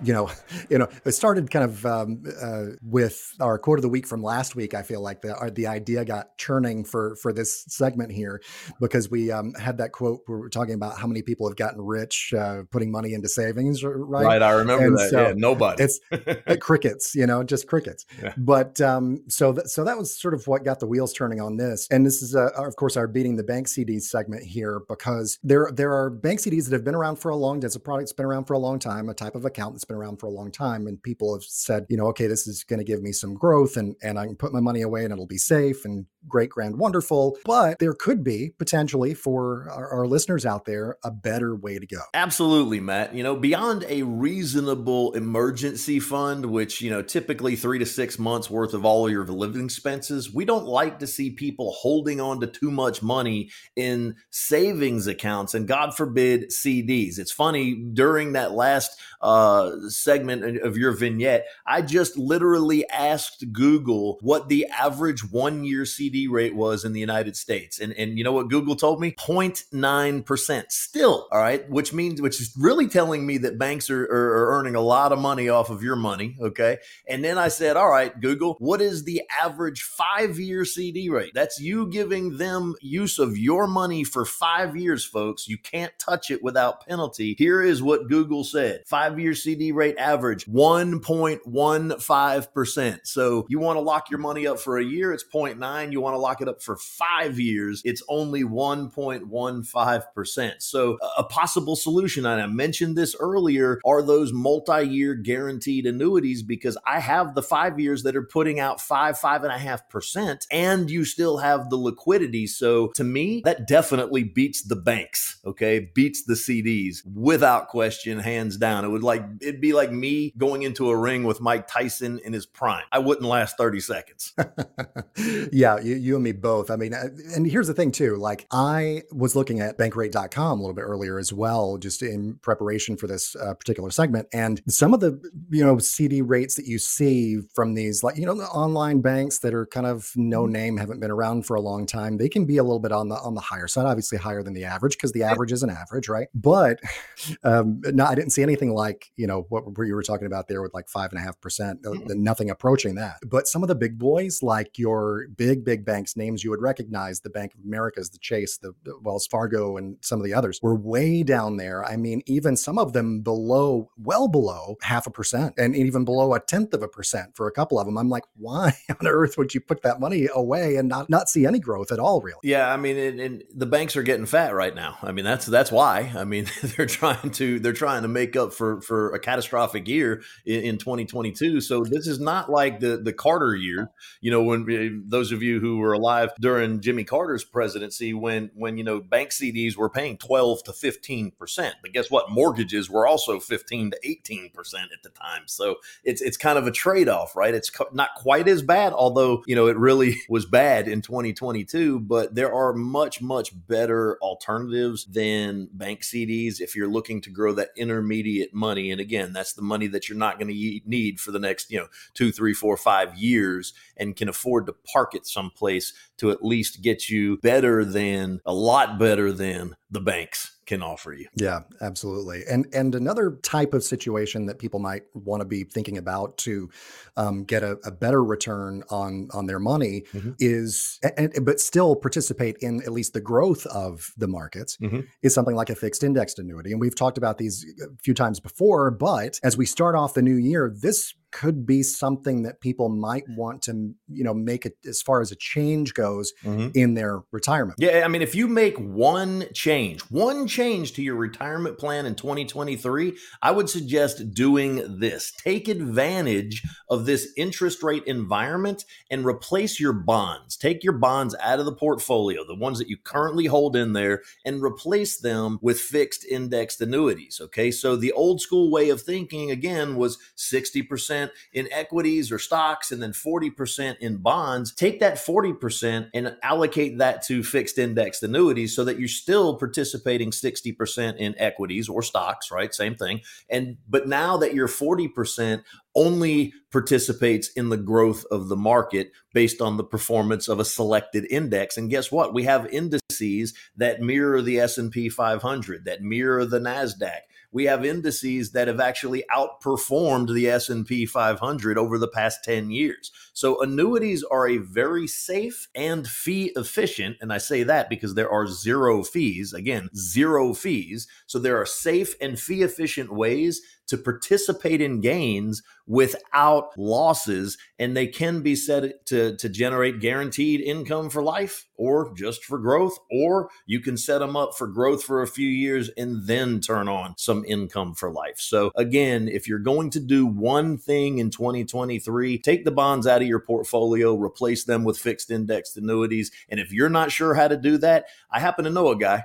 you know, you know, it started kind of um, uh, with our quote of the week from last week. I feel like the uh, the idea got churning for for this segment here because we um, had that quote where we are talking about how many people have gotten rich uh, putting money into savings, right? Right, I remember and that. So yeah, nobody. It's crickets, you know, just crickets. Yeah. But um, so th- so that was sort of what got the wheels turning on this. And this is, uh, of course, our beating the bank CDs segment here because there there are bank CDs that have been around for a long. It's a product that's been around for a long time, a type of account that's been around for a long time. And people have said, you know, okay, this is going to give me some growth and, and I can put my money away and it'll be safe and great, grand, wonderful. But there could be potentially for our, our listeners out there a better way to go. Absolutely, Matt. You know, beyond a reasonable emergency fund, which, you know, typically three to six months worth of all your living expenses, we don't like to see people holding on to too much money in savings accounts and God forbid CDs. It's funny during that last uh, segment of your vignette, I just literally asked Google what the average one year CD rate was in the United States. And, and you know what Google told me? 0.9% still. All right. Which means, which is really telling me that banks are, are, are earning a lot of money off of your money. Okay. And then I said, all right, Google, what is the average five year CD rate? That's you giving them use of your money for five years, folks. You can't touch it without penalty. Here is what Google said five year CD rate average 1.15%. So you want to lock your money up for a year, it's 0.9. You want to lock it up for five years, it's only 1.15%. So, a possible solution, and I mentioned this earlier, are those multi year guaranteed annuities because I have the five years that are putting out five, five and a half percent, and you still have the liquidity. So, to me, that definitely beats the banks, okay? Beats the CDs without question, hands down. It would like, it'd be like me going into a ring with Mike Tyson in his prime. I wouldn't last 30 seconds. yeah, you, you and me both. I mean, uh, and here's the thing too. Like I was looking at bankrate.com a little bit earlier as well, just in preparation for this uh, particular segment. And some of the, you know, CD rates that you see from these, like, you know, the online banks that are kind of no mm-hmm. name, haven't been around for a long time, they can be a little bit on the, on the higher side, obviously higher than the average because the average is an average, right? But um, no, I didn't see anything like, you know, what you were talking about there with like five and a half percent, uh, mm-hmm. nothing approaching that. But some of the big boys, like your big, big banks, names you would recognize, the Bank of America's, the Chase, the, the Wells Fargo, and some of the others were way down there. I mean, even some of them below, well below half a percent, and even below a tenth of a percent for a couple of them. I'm like, why on earth would you put that money away and not not see any growth at all? Really? Yeah, I mean, and, and the banks are getting fat right now. I mean, that's that's why. I mean, they're trying to they're trying to make up for for a catastrophic year in, in 2022. So this is not like the the Carter year. You know, when eh, those of you who were alive during Jimmy Carter's presidency, when when you know bank CDs were paying 12 to 15 percent, but guess what? Mortgages were also 15 to 18 percent at the time. So it's it's kind of a trade off, right? It's not quite as bad, although you know it really was bad in 2022. But there are much much better alternatives than bank CDs if you're looking to grow that intermediate money. And again, that's the money that you're not going to need for the next, you know, two, three, four, five years and can afford to park it someplace to at least get you better than a lot better than the banks can offer you. Yeah, absolutely. And and another type of situation that people might want to be thinking about to um, get a, a, better return on on their money mm-hmm. is, and, but still participate in at least the growth of the markets mm-hmm. is something like a fixed indexed annuity. And we've talked about these a few times before, but as we start off the new year, this could be something that people might want to you know make it as far as a change goes mm-hmm. in their retirement. Yeah i mean if you make one change one change to your retirement plan in 2023 i would suggest doing this. Take advantage of this interest rate environment and replace your bonds. Take your bonds out of the portfolio the ones that you currently hold in there and replace them with fixed indexed annuities okay? So the old school way of thinking again was 60% percent in equities or stocks and then 40% in bonds, take that 40% and allocate that to fixed indexed annuities so that you're still participating 60% in equities or stocks, right? Same thing. And but now that you're 40% only participates in the growth of the market based on the performance of a selected index and guess what we have indices that mirror the S&P 500 that mirror the Nasdaq we have indices that have actually outperformed the S&P 500 over the past 10 years. So annuities are a very safe and fee efficient and I say that because there are zero fees, again, zero fees. So there are safe and fee efficient ways to participate in gains without losses and they can be set to, to generate guaranteed income for life or just for growth or you can set them up for growth for a few years and then turn on some income for life. So again if you're going to do one thing in 2023 take the bonds out of your portfolio replace them with fixed indexed annuities and if you're not sure how to do that i happen to know a guy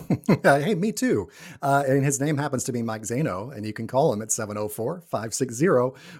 hey, me too. Uh, and his name happens to be Mike Zano, and you can call him at 704 560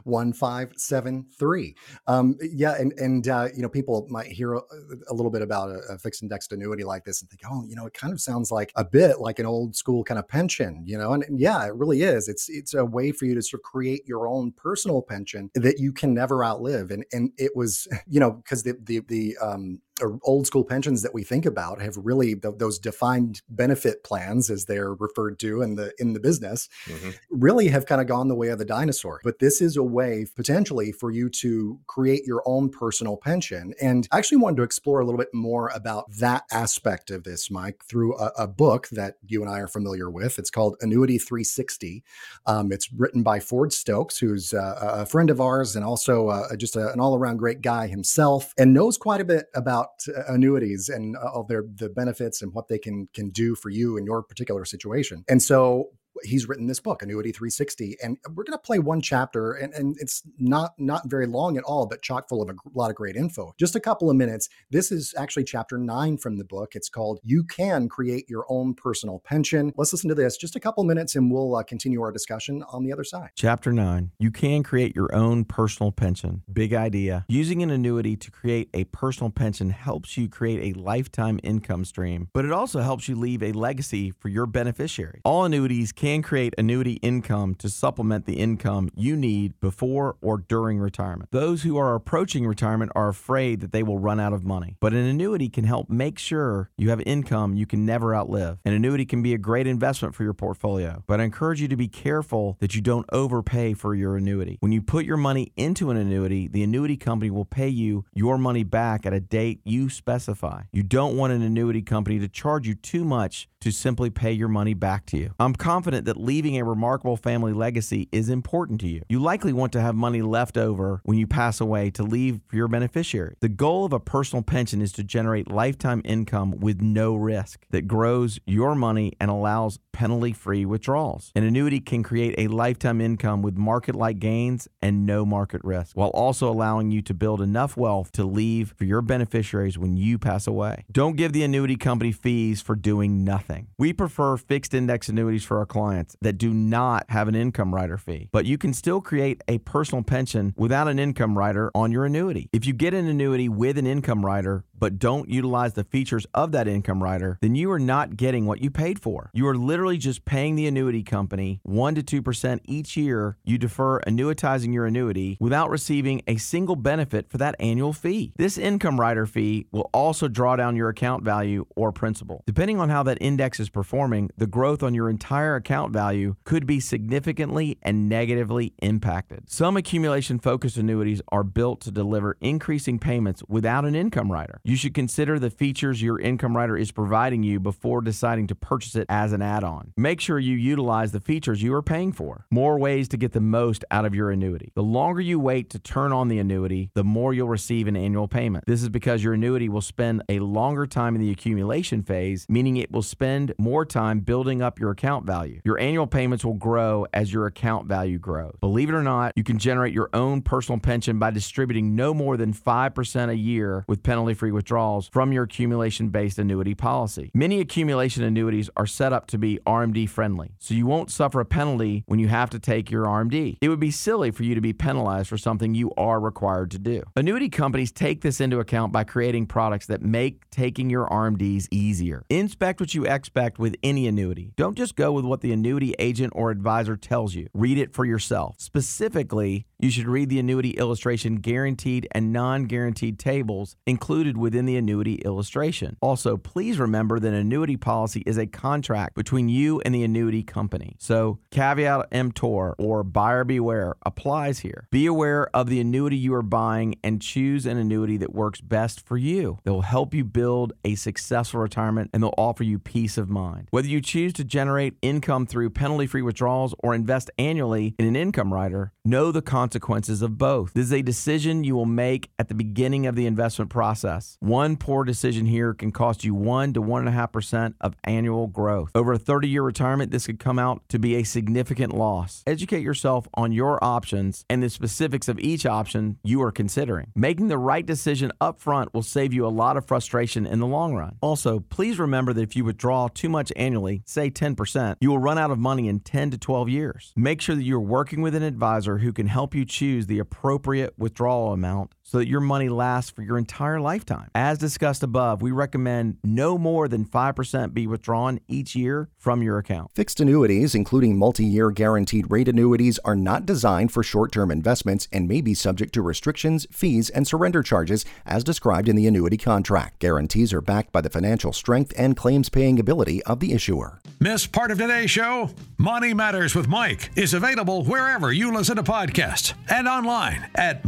1573. Um, yeah, and, and uh, you know, people might hear a, a little bit about a, a, fixed indexed annuity like this and think, oh, you know, it kind of sounds like a bit like an old school kind of pension, you know, and, and yeah, it really is. It's it's a way for you to sort of create your own personal pension that you can never outlive. And and it was, you know, because the the the um old school pensions that we think about have really th- those defined benefit plans as they're referred to in the in the business mm-hmm. really have kind of gone the way of the dinosaur. But this is a way potentially for you to create your own personal pension. And i actually wanted to explore a little bit more about that aspect of this mike through a, a book that you and i are familiar with. It's called annuity 360 um, it's written by ford stokes who's uh, a friend of ours and also uh, just a, an all-around great guy himself and knows quite a bit about uh, annuities and uh, all their the benefits and what they can can do for you in your particular situation. And so he's written this book annuity 360 and we're going to play one chapter and, and it's not not very long at all but chock full of a lot of great info. Just a couple of minutes. This is actually chapter 9 from the book. It's called you can create your own personal pension. Let's listen to this. Just a couple of minutes and we'll uh, continue our discussion on the other side. Chapter 9 you can create your own personal pension. Big idea. Using an annuity to create a personal pension helps you create a lifetime income stream but it also helps you leave a legacy for your beneficiaries. All annuities can create annuity income to supplement the income you need before or during retirement. Those who are approaching retirement are afraid that they will run out of money, but an annuity can help make sure you have income you can never outlive. An annuity can be a great investment for your portfolio, but I encourage you to be careful that you don't overpay for your annuity. When you put your money into an annuity, the annuity company will pay you your money back at a date you specify. You don't want an annuity company to charge you too much to simply pay your money back to you. I'm confident that leaving a remarkable family legacy is important to you. You likely want to have money left over when you pass away to leave your beneficiary. The goal of a personal pension is to generate lifetime income with no risk that grows your money and allows penalty free withdrawals. An annuity can create a lifetime income with market like gains and no market risk, while also allowing you to build enough wealth to leave for your beneficiaries when you pass away. Don't give the annuity company fees for doing nothing anything. We prefer fixed index annuities for our clients that do not have an income rider fee, but you can still create a personal pension without an income rider on your annuity. If you get an annuity with an income rider, but don't utilize the features of that income rider, then you are not getting what you paid for. You are literally just paying the annuity company 1 to 2% each year you defer annuitizing your annuity without receiving a single benefit for that annual fee. This income rider fee will also draw down your account value or principal. Depending on how that index is performing, the growth on your entire account value could be significantly and negatively impacted. Some accumulation focused annuities are built to deliver increasing payments without an income rider. You should consider the features your income rider is providing you before deciding to purchase it as an add on. Make sure you utilize the features you are paying for. More ways to get the most out of your annuity. The longer you wait to turn on the annuity, the more you'll receive an annual payment. This is because your annuity will spend a longer time in the accumulation phase, meaning it will spend more time building up your account value. Your annual payments will grow as your account value grows. Believe it or not, you can generate your own personal pension by distributing no more than 5% a year with penalty free withdrawals from your accumulation based annuity policy. Many accumulation annuities are set up to be RMD friendly, so you won't suffer a penalty when you have to take your RMD. It would be silly for you to be penalized for something you are required to do. Annuity companies take this into account by creating products that make taking your RMDs easier. Inspect what you expect with any annuity. Don't just go with what the annuity agent or advisor tells you. Read it for yourself. Specifically, you should read the annuity illustration guaranteed and non guaranteed tables included within the annuity illustration. Also, please remember that an annuity policy is a contract between you and the annuity company. So, caveat emptor or buyer beware applies here. Be aware of the annuity you are buying and choose an annuity that works best for you. That will help you build a successful retirement and they'll offer you peace of mind. Whether you choose to generate income through penalty free withdrawals or invest annually in an income rider, know the consequences of both. This is a decision you will make at the beginning of the investment process. One poor decision here can cost you 1 to 1.5% of annual growth. Over a 30 year retirement, this could come out to be a significant loss. Educate yourself on your options and the specifics of each option you are considering. Making the right decision up front will save you a lot of frustration in the long run. Also, please remember that if you withdraw too much annually, say 10%, you will run out of money in 10 to 12 years. Make sure that you're working with an advisor advisor who can help you choose the appropriate withdrawal amount so that your money lasts for your entire lifetime. As discussed above, we recommend no more than 5% be withdrawn each year from your account. Fixed annuities, including multi year guaranteed rate annuities, are not designed for short term investments and may be subject to restrictions, fees, and surrender charges as described in the annuity contract. Guarantees are backed by the financial strength and claims paying ability of the issuer. Miss part of today's show? Money Matters with Mike is available wherever you listen to podcasts and online at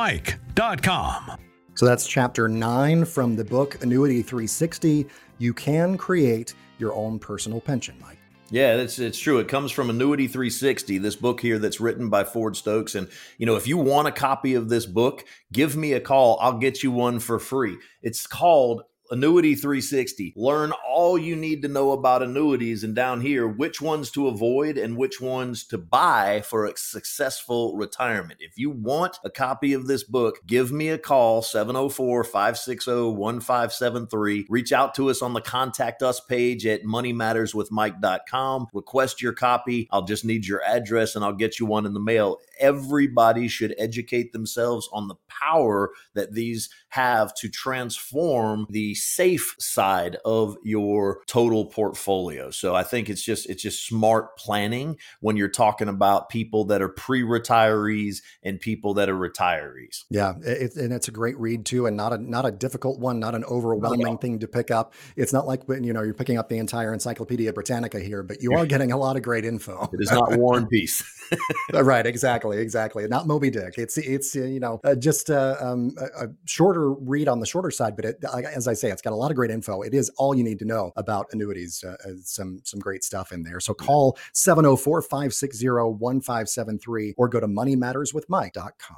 moneymatterswithmike.com. So that's chapter nine from the book Annuity 360. You can create your own personal pension, Mike. Yeah, it's it's true. It comes from Annuity 360, this book here that's written by Ford Stokes. And you know, if you want a copy of this book, give me a call. I'll get you one for free. It's called Annuity 360. Learn all you need to know about annuities and down here, which ones to avoid and which ones to buy for a successful retirement. If you want a copy of this book, give me a call 704 560 1573. Reach out to us on the contact us page at moneymatterswithmike.com. Request your copy. I'll just need your address and I'll get you one in the mail. Everybody should educate themselves on the power that these have to transform the safe side of your total portfolio. So I think it's just it's just smart planning when you're talking about people that are pre-retirees and people that are retirees. Yeah, it, and it's a great read too, and not a not a difficult one, not an overwhelming thing to pick up. It's not like when you know you're picking up the entire Encyclopedia Britannica here, but you are getting a lot of great info. It is not War and Peace. right, exactly, exactly. Not Moby Dick. It's it's you know uh, just uh, um, a, a, shorter read on the shorter side, but it, as I say, it's got a lot of great info. It is all you need to know about annuities. Uh, uh some some great stuff in there. So call 704-560-1573 or go to moneymatterswithmike.com.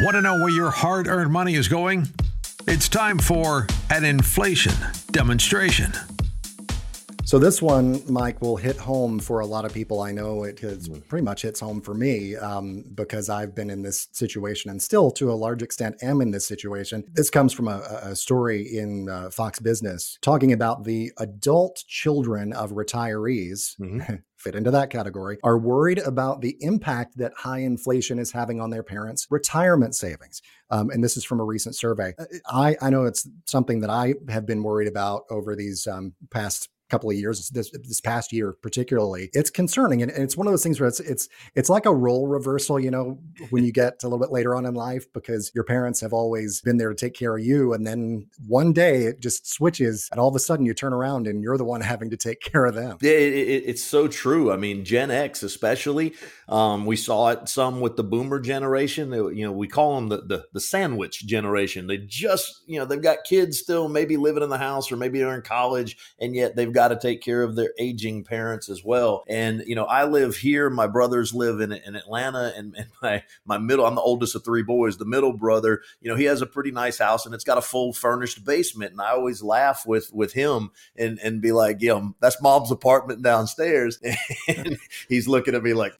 Want to know where your hard-earned money is going? It's time for an inflation demonstration. So this one, Mike, will hit home for a lot of people. I know it has mm. pretty much hits home for me um, because I've been in this situation and still, to a large extent, am in this situation. This comes from a, a story in uh, Fox Business talking about the adult children of retirees. Mm-hmm. fit into that category, are worried about the impact that high inflation is having on their parents' retirement savings. Um, and this is from a recent survey. Uh, I, I know it's something that I have been worried about over these um, past couple of years this this past year particularly it's concerning and, it's one of those things where it's it's it's like a role reversal you know when you get a little bit later on in life because your parents have always been there to take care of you and then one day it just switches and all of a sudden you turn around and you're the one having to take care of them. It, it, it's so true. I mean gen x especially um, we saw it some with the boomer generation you know we call them the, the the sandwich generation. They just you know they've got kids still maybe living in the house or maybe they're in college and yet they've got to take care of their aging parents as well. And you know, I live here. My brothers live in, in Atlanta, and, and my my middle. I'm the oldest of three boys. The middle brother, you know, he has a pretty nice house, and it's got a full furnished basement. And I always laugh with with him and and be like, "Yeah, that's mom's apartment downstairs." And he's looking at me like,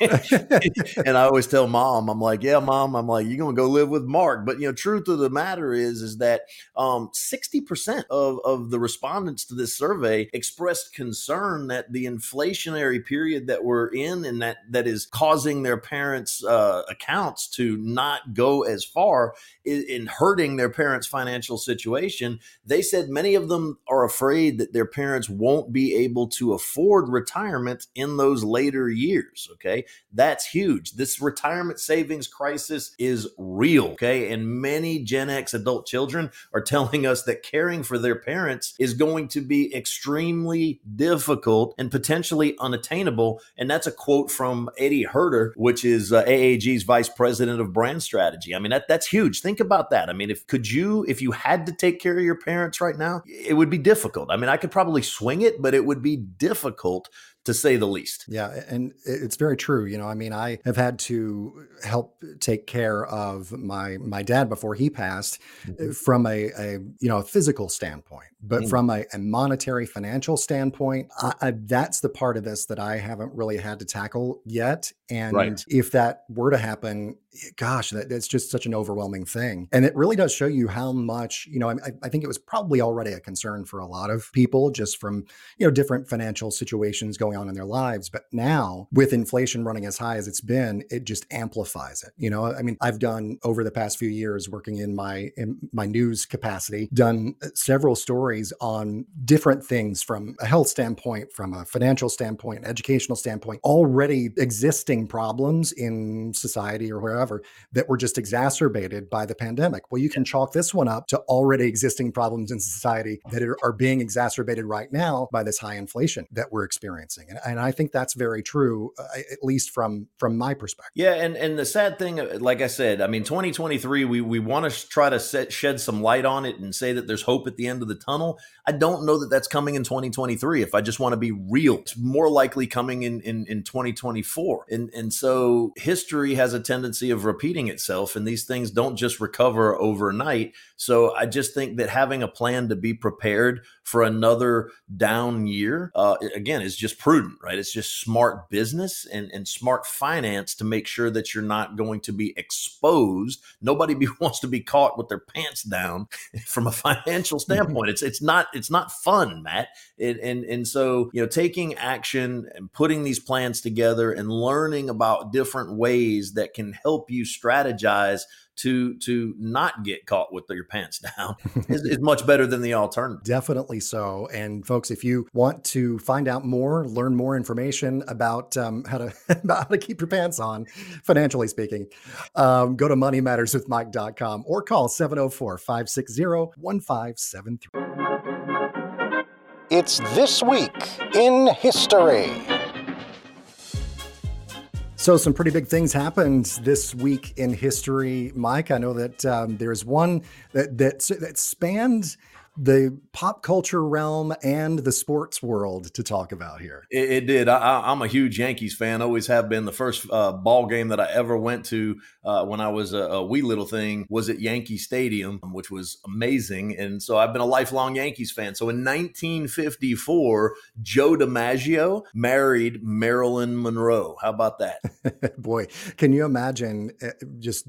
and I always tell mom, I'm like, "Yeah, mom, I'm like, you're gonna go live with Mark." But you know, truth of the matter is, is that um, 60% of of the respondents to this survey survey expressed concern that the inflationary period that we're in and that that is causing their parents' uh, accounts to not go as far in, in hurting their parents' financial situation. They said many of them are afraid that their parents won't be able to afford retirement in those later years. Okay, that's huge. This retirement savings crisis is real. Okay, and many Gen X adult children are telling us that caring for their parents is going to be extremely difficult and potentially unattainable. And that's a quote from Eddie Herder, which is uh, AAG's vice president of brand strategy. I mean, that, that's huge. Think about that. I mean, if could you, if you had to take care of your parents right now, it would be difficult. I mean, I could probably swing it, but it would be difficult to say the least. Yeah, and it's very true. You know, I mean, I have had to help take care of my my dad before he passed mm-hmm. from a, a you know a physical standpoint, but mm-hmm. from a, a, monetary financial standpoint, I, I, that's the part of this that I haven't really had to tackle yet. And right. if that were to happen, gosh, that, that's just such an overwhelming thing. And it really does show you how much, you know, I, I, think it was probably already a concern for a lot of people just from, you know, different financial situations going on in their lives. But now with inflation running as high as it's been, it just amplifies it. You know, I mean, I've done over the past few years working in my, in my news capacity, done uh, several stories on different things from a health standpoint, from a financial standpoint, educational standpoint, already existing problems in society or wherever that were just exacerbated by the pandemic. Well, you can chalk this one up to already existing problems in society that are, being exacerbated right now by this high inflation that we're experiencing. And, and I think that's very true, uh, at least from from my perspective. Yeah, and and the sad thing, uh, like I said, I mean, 2023, we we want to try to set, shed some light on it and say that there's hope at the end of the tunnel. I don't know that that's coming in 2023. If I just want to be real, it's more likely coming in in, in 2024. And and so history has a tendency of repeating itself, and these things don't just recover overnight. So I just think that having a plan to be prepared for another down year, uh, again, is just prudent, right? It's just smart business and, and smart finance to make sure that you're not going to be exposed. Nobody be, wants to be caught with their pants down from a financial standpoint. it's it's not it's not fun, Matt. It, and and so you know, taking action and putting these plans together and learning about different ways that can help you strategize to to not get caught with your pants down is, is, much better than the alternative. Definitely so. And folks, if you want to find out more, learn more information about um, how to about how to keep your pants on, financially speaking, um, go to moneymatterswithmike.com or call 704-560-1573. It's this week in history. So, some pretty big things happened this week in history, Mike. I know that um, there's one that that, that spanned the pop culture realm and the sports world to talk about here. It, it did. I, am a huge Yankees fan. Always have been. The first uh, ball game that I ever went to uh, when I was a, a, wee little thing was at Yankee Stadium, which was amazing. And so I've been a lifelong Yankees fan. So in 1954, Joe DiMaggio married Marilyn Monroe. How about that? Boy, can you imagine uh, just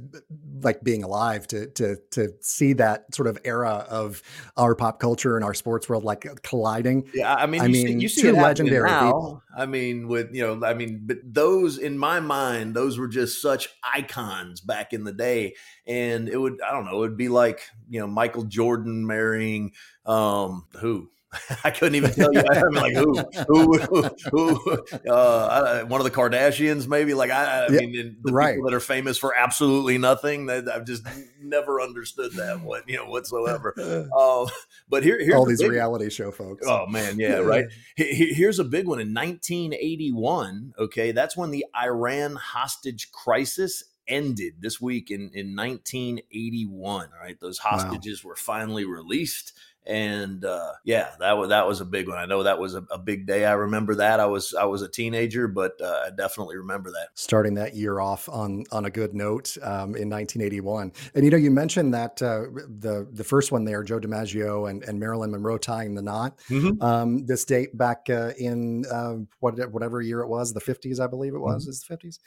like being alive to to to see that sort of era of our pop culture and our sports world like colliding. Yeah, I mean, I you mean, see, you see two legendary now. People. I mean, with you know, I mean, but those in my mind, those were just such icons back in the day, and it would I don't know, it would be like you know Michael Jordan marrying um who I couldn't even tell you. I'm like, who, who, who, who uh, one of the Kardashians, maybe. Like, I, I yeah, mean, the right. people that are famous for absolutely nothing. That I've just never understood that what you know whatsoever. Uh, but here, here's all these reality show folks. Oh man, yeah, right. Here's a big one in 1981. Okay, that's when the Iran hostage crisis ended this week in in 1981. All right, those hostages wow. were finally released and uh, yeah, that was that was a big one. I know that was a, a, big day. I remember that. I was I was a teenager, but uh, I definitely remember that. Starting that year off on on a good note um, in 1981, and you know you mentioned that uh, the the first one there, Joe DiMaggio and, and Marilyn Monroe tying the knot. Mm-hmm. Um, this date back uh, in uh, what whatever year it was, the 50s, I believe it was, mm-hmm. is the 50s,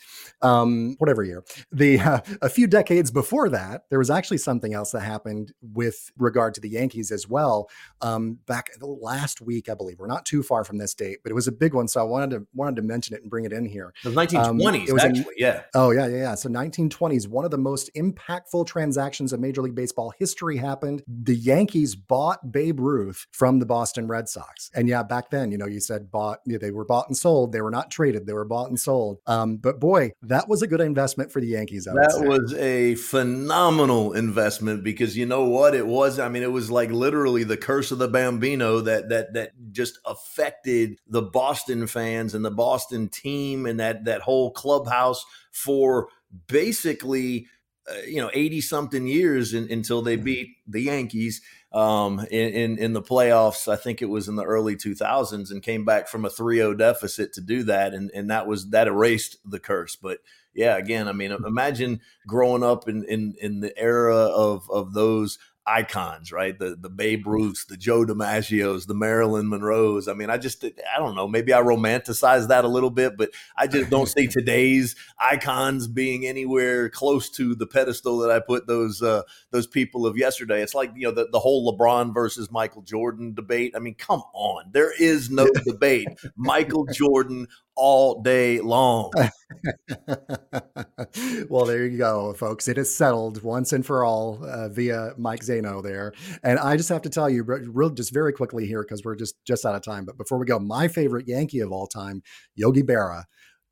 um, whatever year. The uh, a few decades before that, there was actually something else that happened with regard to the Yankees as well well um, back last week, I believe. We're not too far from this date, but it was a big one, so I wanted to wanted to mention it and bring it in here. The 1920s, um, it was actually, in, yeah. Oh yeah, yeah, yeah. So 1920s, one of the most impactful transactions of Major League Baseball history happened. The Yankees bought Babe Ruth from the Boston Red Sox, and yeah, back then, you know, you said bought, you know, they were bought and sold. They were not traded; they were bought and sold. Um, but boy, that was a good investment for the Yankees. that was a phenomenal investment because you know what it was. I mean, it was like literally literally the curse of the Bambino that that that just affected the Boston fans and the Boston team and that that whole clubhouse for basically uh, you know 80 something years in, until they mm-hmm. beat the Yankees um, in, in, in the playoffs. I think it was in the early 2000s and came back from a 3-0 deficit to do that and and that was that erased the curse but yeah again I mean imagine growing up in in in the era of of those icons, right? The the Babe Ruths, the Joe DiMaggios, the Marilyn Monroes. I mean, I just I don't know. Maybe I romanticize that a little bit, but I just don't see today's icons being anywhere close to the pedestal that I put those uh, those people of yesterday. It's like you know the, the whole LeBron versus Michael Jordan debate. I mean, come on, there is no debate. Michael Jordan all day long. well, there you go, folks. It is settled once and for all uh, via Mike Zano there. And I just have to tell you, real just very quickly here because we're just just out of time. But before we go, my favorite Yankee of all time, Yogi Berra.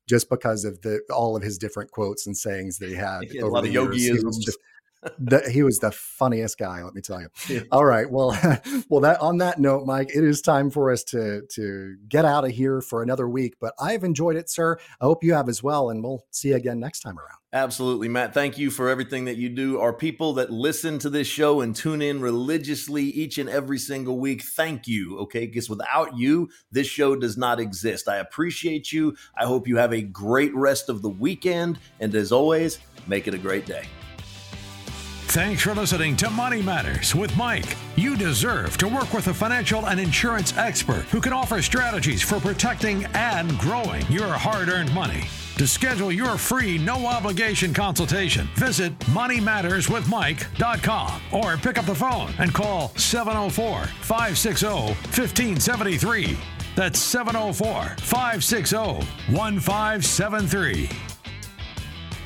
Just because of the all of his different quotes and sayings that he had, he had over the years, he was just the, he was the funniest guy. Let me tell you. Yeah. All right. Well, well, that on that note, Mike, it is time for us to to get out of here for another week. But I've enjoyed it, sir. I hope you have as well, and we'll see you again next time around. Absolutely, Matt. Thank you for everything that you do. Our people that listen to this show and tune in religiously each and every single week, thank you. Okay, because without you, this show does not exist. I appreciate you. I hope you have a great rest of the weekend, and as always, make it a great day. Thanks for listening to Money Matters with Mike. You deserve to work with a financial and insurance expert who can offer strategies for protecting and growing your hard earned money. To schedule your free, no obligation consultation, visit moneymatterswithmike.com or pick up the phone and call 704 560 1573. That's 704 560 1573.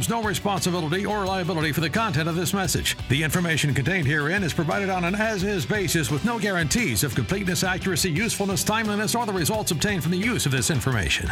assumes no responsibility or liability for the content of this message. The information contained herein is provided on an as is basis with no guarantees of completeness, accuracy, usefulness, timeliness, or the results obtained from the use of this information.